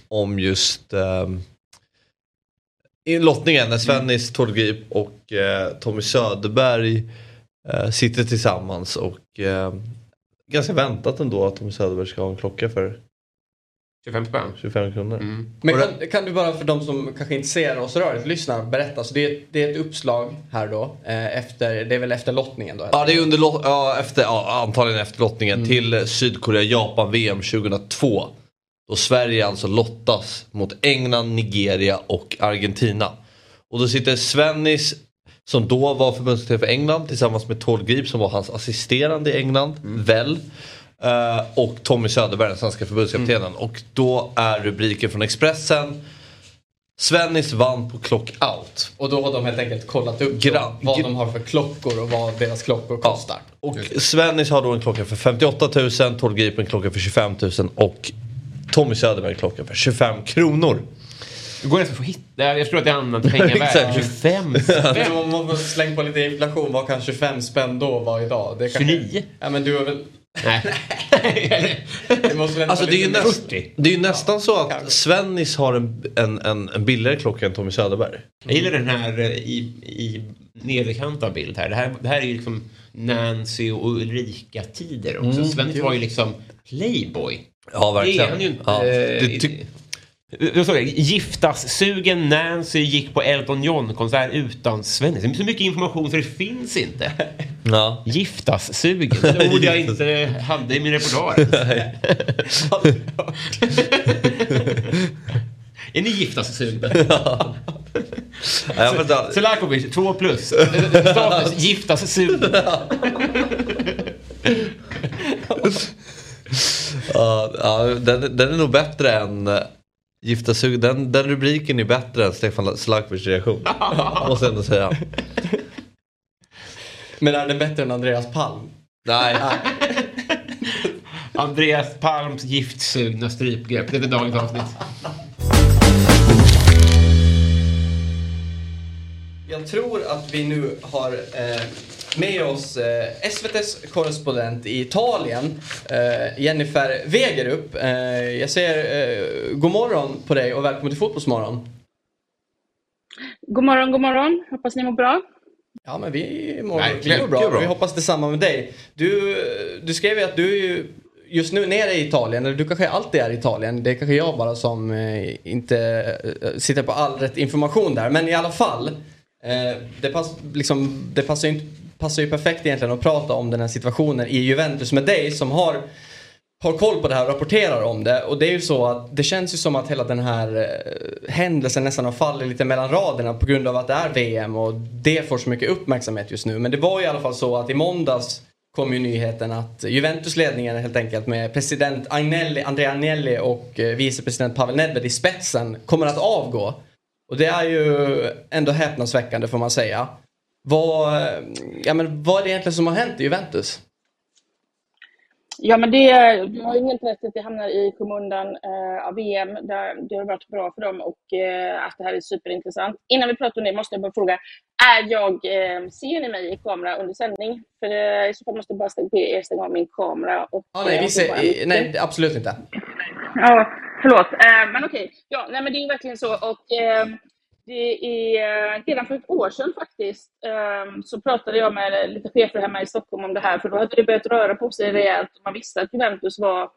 om just eh, i lottningen när Svennis Tordgrip och eh, Tommy Söderberg eh, sitter tillsammans och eh, ganska väntat ändå att Tommy Söderberg ska ha en klocka för 25 spänn. 25 kronor. Men kan, kan du bara för de som kanske inte ser oss rörligt lyssnar berätta. Så det, är, det är ett uppslag här då. Eh, efter, det är väl efter lottningen då? Ja, det är under, ja, efter, ja, antagligen efter lottningen till Sydkorea-Japan-VM 2002. Då Sverige alltså lottas mot England, Nigeria och Argentina. Och då sitter Svennis som då var förbundskapten för England tillsammans med Tord Grip som var hans assisterande i England, väl. Eh, och Tommy Söderberg, den svenska förbundskaptenen. Och då är rubriken från Expressen Svennis vann på clockout. Och då har de helt enkelt kollat upp Gra- vad de har för klockor och vad deras klockor kostar. Och Svennis har då en klocka för 58 000, Tord Grip en klocka för 25 000 och Tommy Söderberg en klocka för 25 kronor. Det går nästan att få hitta. Jag tror att det är använt. Exakt. 25 Men spänn. om man slänga på lite inflation, vad kan 25 spänn då vara idag? Det kan... 29. Ja men du har väl... Nej. Det måste Alltså det är ju, näst, det är ju nästan så att Svennis har en, en, en, en billigare klocka än Tommy Söderberg. Jag gillar den här eh, i, i nederkant av bild här. Det här, det här är ju liksom Nancy och Ulrika-tider också. Mm. Svennis var ju liksom playboy. Ja Det verkligen. är han ju inte. Ja. eh, Det ty- Vad sa jag? Giftas-sugen Nancy gick på Elton John-konsert utan Svennis. Det så mycket information så det finns inte. ja. Giftas-sugen. Det ord jag inte hade i min repertoar. Är ni giftas-sugna? Ja, jag. Selakovic, två plus. Status, giftas-sugen. Ja, den, den är nog bättre än Gifta sug. Den, den rubriken är bättre än Stefan Slakovics reaktion. Måste jag ändå säga. Men är den bättre än Andreas Palm? Nej. Andreas Palms giftsugna strypgrepp. Det är dagens avsnitt. Jag tror att vi nu har eh, med oss eh, SVTs korrespondent i Italien, eh, Jennifer Wegerup. Eh, jag säger eh, god morgon på dig och välkommen till Fotbollsmorgon. God morgon, god morgon. Hoppas ni mår bra. Ja, men vi mår, vi Verkligen. mår bra. Bra. Vi hoppas detsamma med dig. Du, du skrev ju att du är ju just nu nere i Italien, eller du kanske alltid är i Italien. Det är kanske jag bara som eh, inte eh, sitter på all rätt information där. Men i alla fall, eh, det, pass, liksom, det passar, ju, inte- passar ju perfekt egentligen att prata om den här situationen i Juventus med dig som har har koll på det här och rapporterar om det. Och det är ju så att det känns ju som att hela den här eh, händelsen nästan har fallit lite mellan raderna på grund av att det är VM och det får så mycket uppmärksamhet just nu. Men det var i alla fall så att i måndags kom ju nyheten att Juventusledningen helt enkelt med president Agnelli, Andrea Agnelli och eh, vicepresident Pavel Nedved i spetsen kommer att avgå. Och det är ju ändå häpnadsväckande får man säga. Vad, ja, men vad är det egentligen som har hänt i Juventus? Ja, men det, har helt rätt att det hamnar i skymundan eh, av VM. Där det har varit bra för dem och eh, att det här är superintressant. Innan vi pratar om det måste jag bara fråga, är jag, eh, ser ni mig i kamera under sändning? För eh, i så fall måste jag bara stänga, er stänga av min kamera. Och, Ja, nej, eh, vi ser, nej, absolut inte. Ja, förlåt. Eh, men okej. Ja, nej, men det är verkligen så. Och, det är redan för ett år sedan faktiskt ehm, så pratade jag med lite chefer hemma i Stockholm om det här, för då hade det börjat röra på sig rejält. Man visste att Juventus var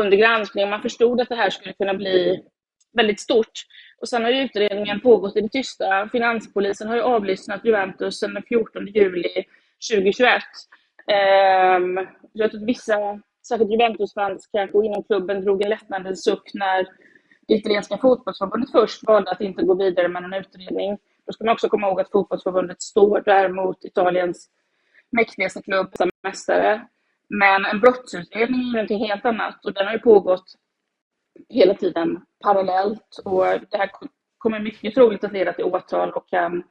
under granskning och man förstod att det här skulle kunna bli väldigt stort. Och sen har ju utredningen pågått i det tysta. Finanspolisen har ju avlyssnat Juventus sedan den 14 juli 2021. Ehm, jag tror att vissa, särskilt Juventus-fans kanske och inom klubben, drog en lättnadens suck när italienska fotbollsförbundet först valde att inte gå vidare med någon utredning. Då ska man också komma ihåg att fotbollsförbundet står där mot Italiens mäktigaste klubb, som mästare. Men en brottsutredning är någonting helt annat och den har ju pågått hela tiden parallellt och det här kommer mycket troligt att leda till åtal och kan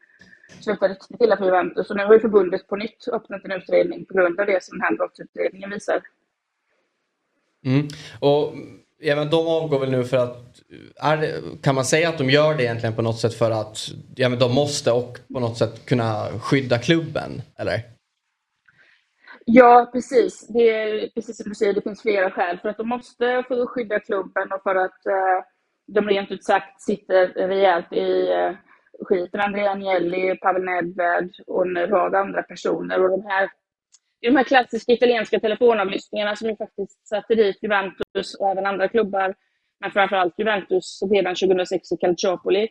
sluta riktigt illa för Juventus. Och nu har ju förbundet på nytt öppnat en utredning på grund av det som den här brottsutredningen visar. Mm. Och ja, men de avgår väl nu för att, är kan man säga att de gör det egentligen på något sätt för att ja, men de måste och på något sätt kunna skydda klubben? Eller? Ja, precis. Det är precis som du säger, det finns flera skäl. För att de måste få skydda klubben och för att eh, de rent ut sagt sitter rejält i eh, skiten. Andrea Agnelli, Pavel Nedved och en rad andra personer. Och de här, det är de här klassiska italienska telefonavlyssningarna som ju faktiskt satte dit Juventus och även andra klubbar. Men framförallt Juventus redan 2006 i Calciopoli.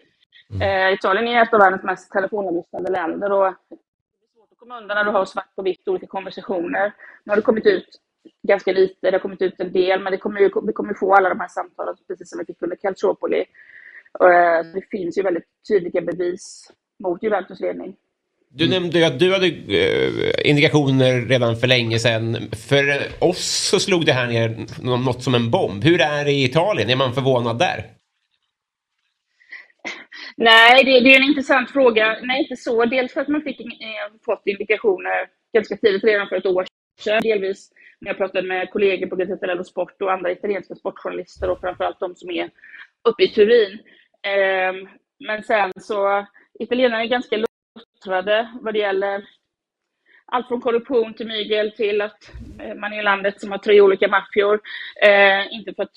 Eh, Italien är ett av världens mest telefonavlyssnade länder. Och komma undan när du har svart på vitt olika konversationer. Nu har det kommit ut ganska lite, det har kommit ut en del, men det kommer ju, vi kommer få alla de här samtalen precis som vi fick under Calciopoli. Eh, Det finns ju väldigt tydliga bevis mot Juventus ledning. Du nämnde ju att du hade eh, indikationer redan för länge sedan. För oss så slog det här ner nå- något som en bomb. Hur är det i Italien? Är man förvånad där? Nej, det, det är en intressant fråga. Nej, inte så. Dels för att man fick eh, fått indikationer ganska tidigt, redan för ett år sedan. Delvis när jag pratade med kollegor på Gazzetta dello Sport och andra italienska sportjournalister och framförallt de som är uppe i Turin. Ehm, men sen så, italienarna är ganska luttrade vad det gäller allt från korruption till mygel till att eh, man är landet som har tre olika maffior. Eh, inte för att,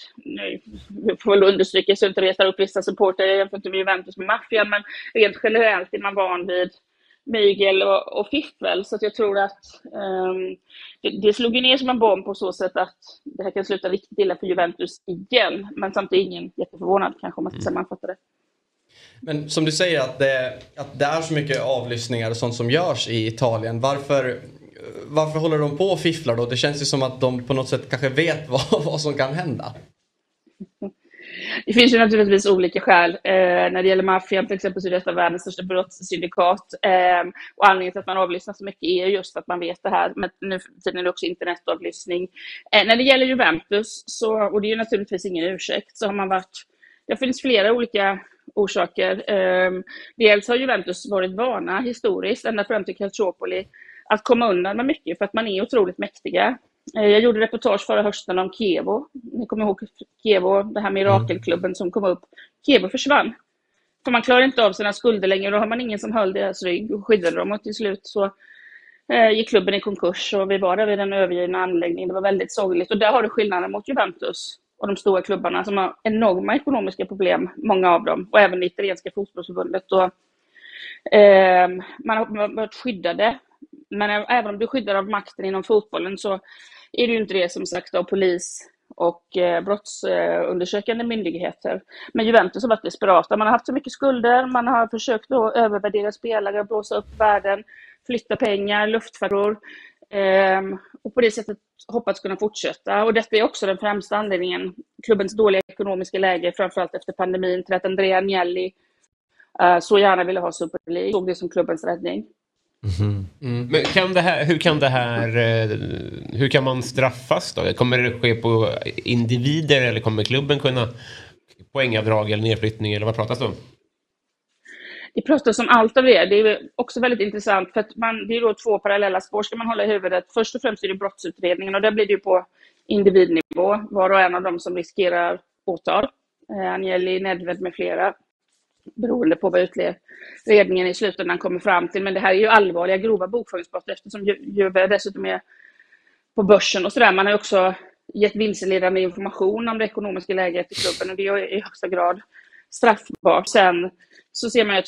nu får väl understryka så inte retar upp vissa supportrar, jag jämför inte med Juventus med maffian, men rent generellt är man van vid mygel och, och fiffel. Så jag tror att ehm, det, det slog ner som en bomb på så sätt att det här kan sluta riktigt illa för Juventus igen. Men samtidigt ingen jätteförvånad kanske om man ska sammanfatta det. Men som du säger att det, att det är så mycket avlyssningar och sånt som görs i Italien. Varför, varför håller de på och fifflar då? Det känns ju som att de på något sätt kanske vet vad, vad som kan hända. Det finns ju naturligtvis olika skäl. Eh, när det gäller maffian till exempel så är detta världens största brottssyndikat. Eh, och anledningen till att man avlyssnar så mycket är just att man vet det här. Men nu för tiden är det också internetavlyssning. Eh, när det gäller Juventus, så, och det är ju naturligtvis ingen ursäkt, så har man varit... Det finns flera olika orsaker. Ehm, dels har Juventus varit vana historiskt, ända fram till Calciopoli, att komma undan med mycket för att man är otroligt mäktiga. Eh, jag gjorde reportage förra hösten om Kevo. Ni kommer ihåg Kevo, det här mirakelklubben som kom upp. Kevo försvann. För man klarar inte av sina skulder längre. Då har man ingen som höll deras rygg och skyddade dem. Och till slut så eh, gick klubben i konkurs och vi var där vid den övergivna anläggningen. Det var väldigt sorgligt. Och där har du skillnaden mot Juventus och de stora klubbarna som har enorma ekonomiska problem, många av dem. Och även det italienska fotbollsförbundet. Och Eh, man har varit skyddade. Men även om du är skyddad av makten inom fotbollen så är det ju inte det som sagt av polis och eh, brottsundersökande myndigheter. Men Juventus har varit desperata. Man har haft så mycket skulder, man har försökt att övervärdera spelare, blåsa upp värden, flytta pengar, luftfärjor. Ehm, och på det sättet hoppats kunna fortsätta. Och detta är också den främsta anledningen, klubbens dåliga ekonomiska läge, framförallt efter pandemin, till att Andrea Agnelli eh, så gärna ville ha Super League. Såg det som klubbens räddning. Mm. Men kan det här, hur kan det här, eh, hur kan man straffas då? Kommer det ske på individer eller kommer klubben kunna poängavdrag eller nedflyttning eller vad pratas det om? Det pratas om allt av det. Det är också väldigt intressant för att man, det är då två parallella spår ska man hålla i huvudet. Först och främst är det brottsutredningen och där blir det ju på individnivå, var och en av dem som riskerar åtal. Eh, Angeli Nedved med flera beroende på vad utredningen i slutändan kommer fram till. Men det här är ju allvarliga, grova bokföringsbrott eftersom Juve dessutom är på börsen och sådär. Man har också gett vilseledande information om det ekonomiska läget i klubben och det är i högsta grad straffbart. Sen så ser man att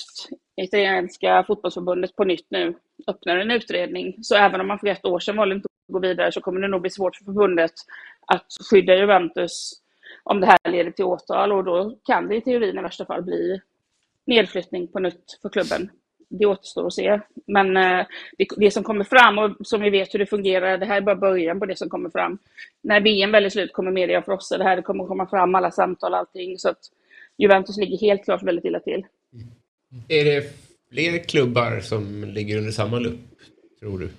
italienska fotbollsförbundet på nytt nu öppnar en utredning. Så även om man för ett år sedan valde inte att gå vidare så kommer det nog bli svårt för förbundet att skydda Juventus om det här leder till åtal och då kan det i teorin i värsta fall bli nedflyttning på nytt för klubben. Det återstår att se. Men eh, det, det, som kommer fram och som vi vet hur det fungerar, det här är bara början på det som kommer fram. När VM väl är slut kommer media frossa det här, det kommer komma fram alla samtal och allting. Så att Juventus ligger helt klart väldigt illa till. Är det fler klubbar som ligger under samma lupp, tror du?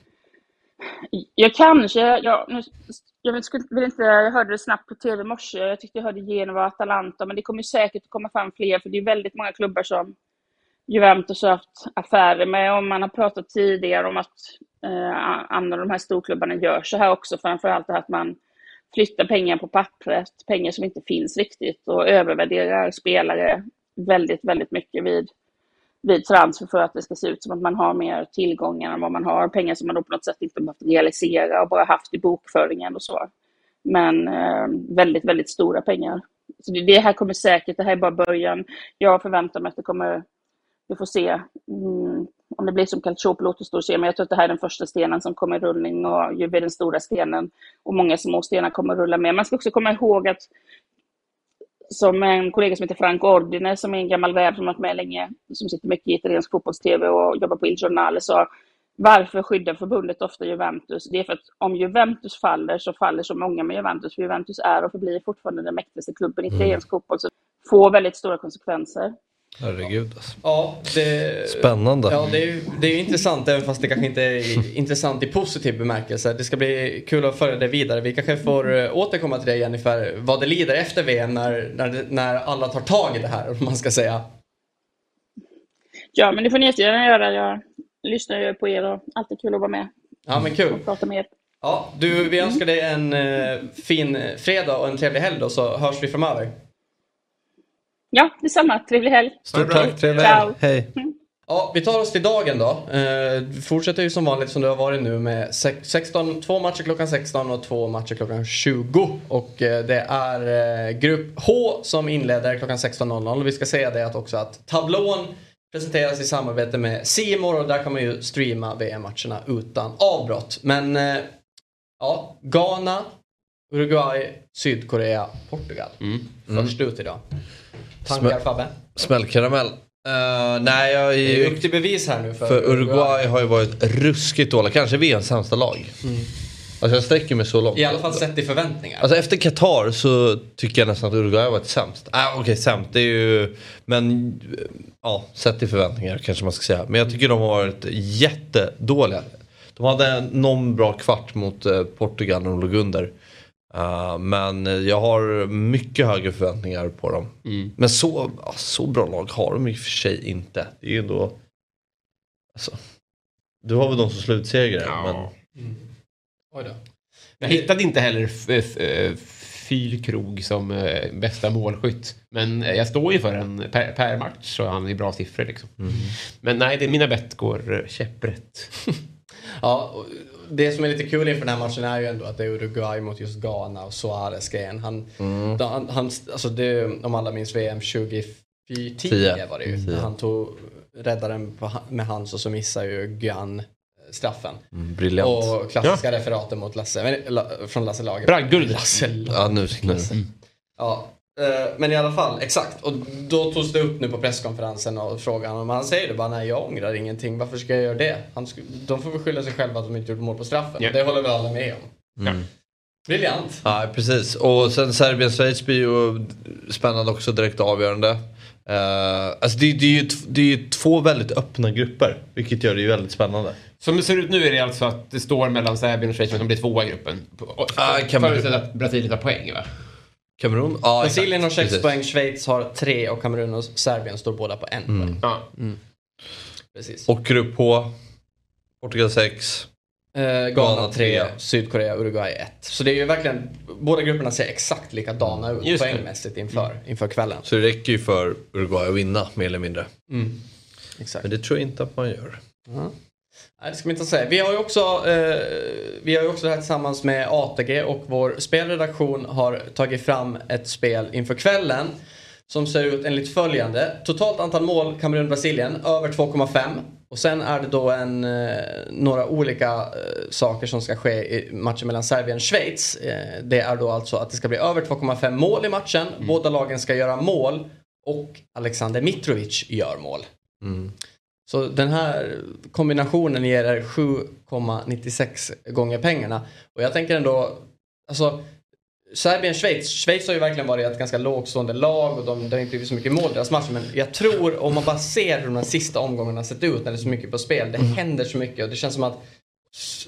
Jag kanske, jag, nu, jag, vill, vill inte, jag hörde det snabbt på tv i morse, jag tyckte jag hörde Genova och Atalanta, men det kommer säkert att komma fram fler, för det är väldigt många klubbar som Juventus har haft affärer med, och man har pratat tidigare om att eh, andra av de här storklubbarna gör så här också, framförallt det här att man flyttar pengar på pappret, pengar som inte finns riktigt, och övervärderar spelare väldigt, väldigt mycket vid vid transfer för att det ska se ut som att man har mer tillgångar än vad man har. Pengar som man då på något sätt inte behövt realisera och bara haft i bokföringen och så. Men eh, väldigt, väldigt stora pengar. Så det, det, här kommer säkert, det här är bara början. Jag förväntar mig att det kommer, vi får se. Mm, om det blir som Calciopolo återstår att se, men jag tror att det här är den första stenen som kommer i rullning och ju blir den stora stenen. Och många små stenar kommer att rulla med. Man ska också komma ihåg att som en kollega som heter Frank Ordine, som är en gammal räv som varit med länge, som sitter mycket i italiensk fotbolls-tv och jobbar på Il Giornale, sa varför skyddar förbundet ofta Juventus? Det är för att om Juventus faller så faller så många med Juventus, för Juventus är och förblir fortfarande den mäktigaste klubben i italiensk mm. fotboll, så får väldigt stora konsekvenser. Herregud alltså. Ja, det, Spännande. Ja, det är, det är intressant även fast det kanske inte är intressant i positiv bemärkelse. Det ska bli kul att följa det vidare. Vi kanske får eh, återkomma till det Jennifer, vad det lider efter VM när, när, när alla tar tag i det här, om man ska säga. Ja, men det får ni jättegärna göra. Jag lyssnar ju på er och alltid kul att vara med. Ja, men kul. Och prata med er. Ja, du, vi önskar dig en eh, fin fredag och en trevlig helg då, så hörs vi framöver. Ja, detsamma. Trevlig helg. Stort tack. Trevlig helg. Hej. Mm. Ja, vi tar oss till dagen då. Eh, fortsätter ju som vanligt som det har varit nu med 16, två matcher klockan 16 och två matcher klockan 20. Och eh, det är eh, grupp H som inleder klockan 16.00. Vi ska säga det att också att tablån presenteras i samarbete med Simor och där kan man ju streama VM-matcherna utan avbrott. Men eh, ja, Ghana, Uruguay, Sydkorea, Portugal. Mm. Först ut idag. Tankar Fabbe? Smällkaramell. Uh, nej, jag är är upp till bevis här nu för, För Uruguay har ju varit ruskigt dåliga. Kanske VMs sämsta lag. Mm. Alltså jag sträcker mig så långt. I alla fall sett i förväntningar. Alltså efter Qatar så tycker jag nästan att Uruguay har varit sämst. Ah, Okej, okay, sämst. Det är ju... Men ja, sett i förväntningar kanske man ska säga. Men jag tycker de har varit jättedåliga. De hade någon bra kvart mot eh, Portugal när de låg under. Uh, men jag har mycket högre förväntningar på dem. Mm. Men så, så bra lag har de i och för sig inte. Det är ju ändå... Alltså, du har väl de som slutsegrare. Ja. Men... Mm. Oj då. Jag hittade inte heller Fyrkrog som eh, bästa målskytt. Men jag står ju för en per, per match så han i bra siffror. Liksom. Mm. Men nej, det, mina bett går käpprätt. Ja, och det som är lite kul inför den här matchen är ju ändå att det är Uruguay mot just Ghana och Suarez-grejen. Han, Mm. han, han, alltså det, om alla minns VM 2010 Tio. var det ju. Mm. Han tog räddar den på, ha- med hands och så missar ju Guan straffen. Mm, briljant. Och klassiska referaten mot Lasse, men, la, från Lasse Lager. Bragdguld. Lasse Lager. Ja, nu, nu. Ja, eh, men i alla fall, exakt. Och då togs det upp nu på presskonferensen och frågan om han säger det bara nej jag ångrar ingenting, varför ska jag göra det? Han sk- de får väl skylla sig själva att de inte gjorde mål på straffen. Ja. Det håller väl alla med om. Mm. Briljant. Ja, precis. Och sen Serbien-Schweiz blir ju spännande också, direkt avgörande. Uh, alltså det, det, är ju, t- det är ju två väldigt öppna grupper, vilket gör det ju väldigt spännande. Som det ser ut nu är det alltså att det står mellan Serbien och Schweiz men de blir tvåa i gruppen. Ah. Förutsatt att Brasilien tar poäng va? Kamerun? Ja, Brasilien har exakt. sex Precis. poäng, Schweiz har tre och Kamerun och Serbien står båda på en Mm. poäng. Ja. Mm. Precis. Och grupp H, Portugal 6. Eh, Ghana 3, Sydkorea, Uruguay 1. Så det är ju verkligen, båda grupperna ser exakt likadana ut Just poängmässigt inför, inför kvällen. Så det räcker ju för Uruguay att vinna, mer eller mindre. Mm. Exakt. Men det tror jag inte att man gör. Ja. Nej, det ska man inte säga. Vi har ju också, eh, vi har också det här tillsammans med ATG och vår spelredaktion har tagit fram ett spel inför kvällen som ser ut enligt följande. Totalt antal mål Kamerun-Brasilien över 2,5 och sen är det då en, eh, några olika eh, saker som ska ske i matchen mellan Serbien och Schweiz. Eh, det är då alltså att det ska bli över 2,5 mål i matchen. Båda lagen ska göra mål och Alexander Mitrovic gör mål. Mm. Så den här kombinationen ger er 7,96 gånger pengarna. Och jag tänker ändå, alltså Serbien-Schweiz, Schweiz har ju verkligen varit ett ganska lågstående lag och de, det har inte blivit så mycket mål i deras matcher. Men jag tror, om man bara ser hur de här sista omgångarna sett ut när det är så mycket på spel, det händer så mycket och det känns som att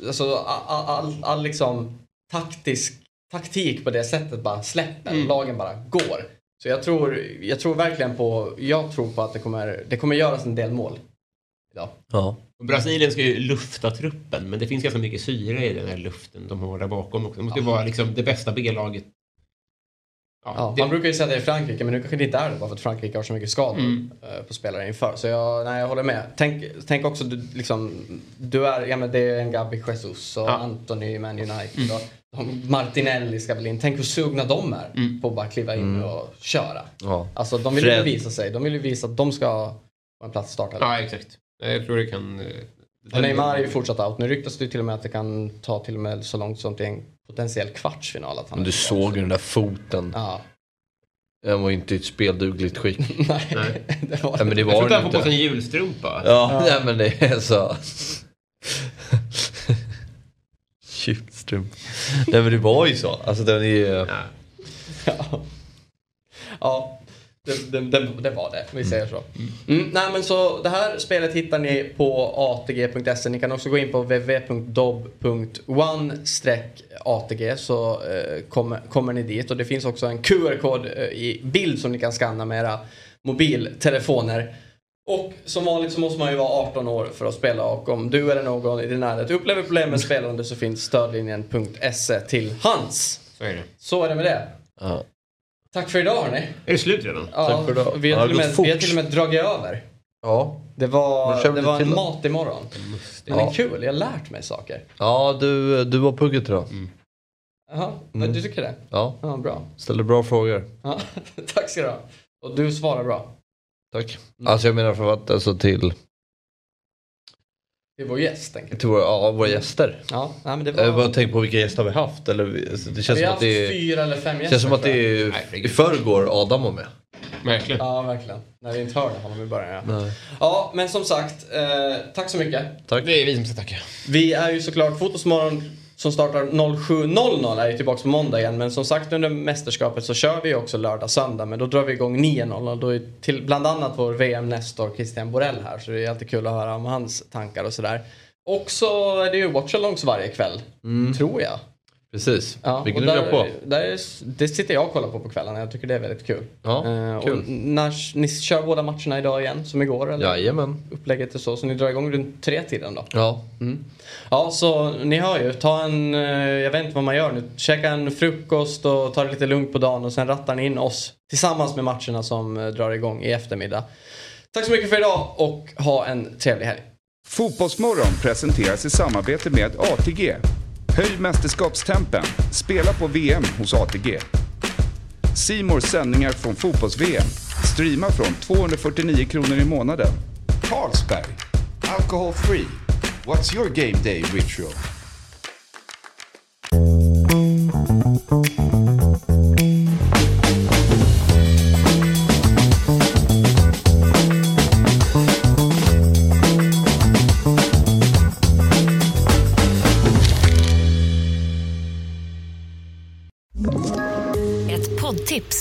alltså, all, all, all, liksom taktisk, taktik på det sättet bara släpper och lagen bara går. Så jag tror, jag tror verkligen på, jag tror på att det kommer, det kommer göras en del mål. Idag. Ja. Och Brasilien ska ju lufta truppen men det finns ganska mycket syre i den här luften de har där bakom också. Det måste ju vara liksom det bästa B-laget. Ja, man brukar ju säga det i Frankrike men nu kanske det inte är det bara för att Frankrike har så mycket skador Mm. eh, på spelare inför. Så jag, nej, jag håller med. Tänk, tänk också du, liksom, du är, ja men det är en Gabi Jesus och Ja. Anthony i Man United. Mm. Och de, Martinelli ska väl in. Tänk hur sugna de är på att bara kliva in Mm. och köra. Ja. Alltså de vill ju visa sig. De vill ju visa att de ska ha en plats i startelvan. Ja, exakt. Jag tror det kan... eh, Och Neymar är ju fortsatt out. Nu ryktas det till och med att det kan ta till och med så långt som till en potentiell kvartsfinal. Att han Men du såg ju den där foten. Ja. Den var ju inte i ett speldugligt skick. Nej, det var Nej, men det Jag var tror inte det han får på sig en julstrumpa. Ja, nej men det är så. Julstrumpa. Nej men det var ju så. Alltså den är ju... Ja, ja det, det, det, det var det. Vi säger så. Mm, nej, men så det här spelet hittar ni på atg.se. Ni kan också gå in på www.dob.one-atg så eh, kommer, kommer ni dit. Och det finns också en QR-kod eh, i bild som ni kan scanna med era mobiltelefoner. Och som vanligt så måste man ju vara 18 år för att spela och om du eller någon i din närhet upplever problem med spelande så finns stödlinjen.se till hands. Så är det. Så är det med det. Ja. Tack för idag hörni. Är det slut redan? Ja, Tack för idag. Vi har, till och med, vi har till och med dragit över. Ja. Det var, det var en då? mat imorgon. Det är Ja. kul, jag har lärt mig saker. Ja, du, du var pugget idag. Jaha, men Mm. du tycker det? Ja. Ja, bra. Ställer bra frågor. Ja, tack ska du ha. Och du svarar bra. Tack. Alltså jag menar för att, alltså till, Det är vår gäst, tänker jag. till våra, ja, våra gäster. Ja, nej, men det Jag har var... bara tänkt på vilka gäster har vi haft. Eller, alltså, det känns vi som har att det haft är... fyra eller fem Det gäster. känns som att jag. det är Nej, i förrgår Adam var med. Verkligen. Ja, verkligen. När vi inte hörde honom i början. Ja, ja men som sagt, eh, tack så mycket. Tack. Det är vi som ska tacka. Vi är ju såklart Fotosmorgon som startar 07.00 är ju tillbaka på måndag igen. Men som sagt under mästerskapet så kör vi också lördag, söndag. Men då drar vi igång 9.00. Då är till bland annat vår VM-nestor Christian Borell här. Så det är alltid kul att höra om hans tankar och sådär. Och så är det ju watchalongs varje kväll. Tror jag. Precis. Ja, Vilken och du där, drar på. Där är, det sitter jag och kollar på på kvällarna. Jag tycker det är väldigt kul. Ja, Eh, kul. Och när, ni kör båda matcherna idag igen som igår? Eller? Jajamän. Upplägget är så. Så ni drar igång runt tre tiden då? Ja. Mm. Ja, så ni hör ju. Ta en, eh, jag vet inte vad man gör nu. Käka en frukost och ta det lite lugnt på dagen och sen rattar ni in oss tillsammans med matcherna som eh, drar igång i eftermiddag. Tack så mycket för idag och ha en trevlig helg. Fotbollsmorgon presenteras i samarbete med ATG. Höj mästerskapstempen. Spela på VM hos ATG. Simors sändningar från fotbolls-VM. Streama från 249 kronor i månaden. Carlsberg. Alcohol free. What's your game day ritual?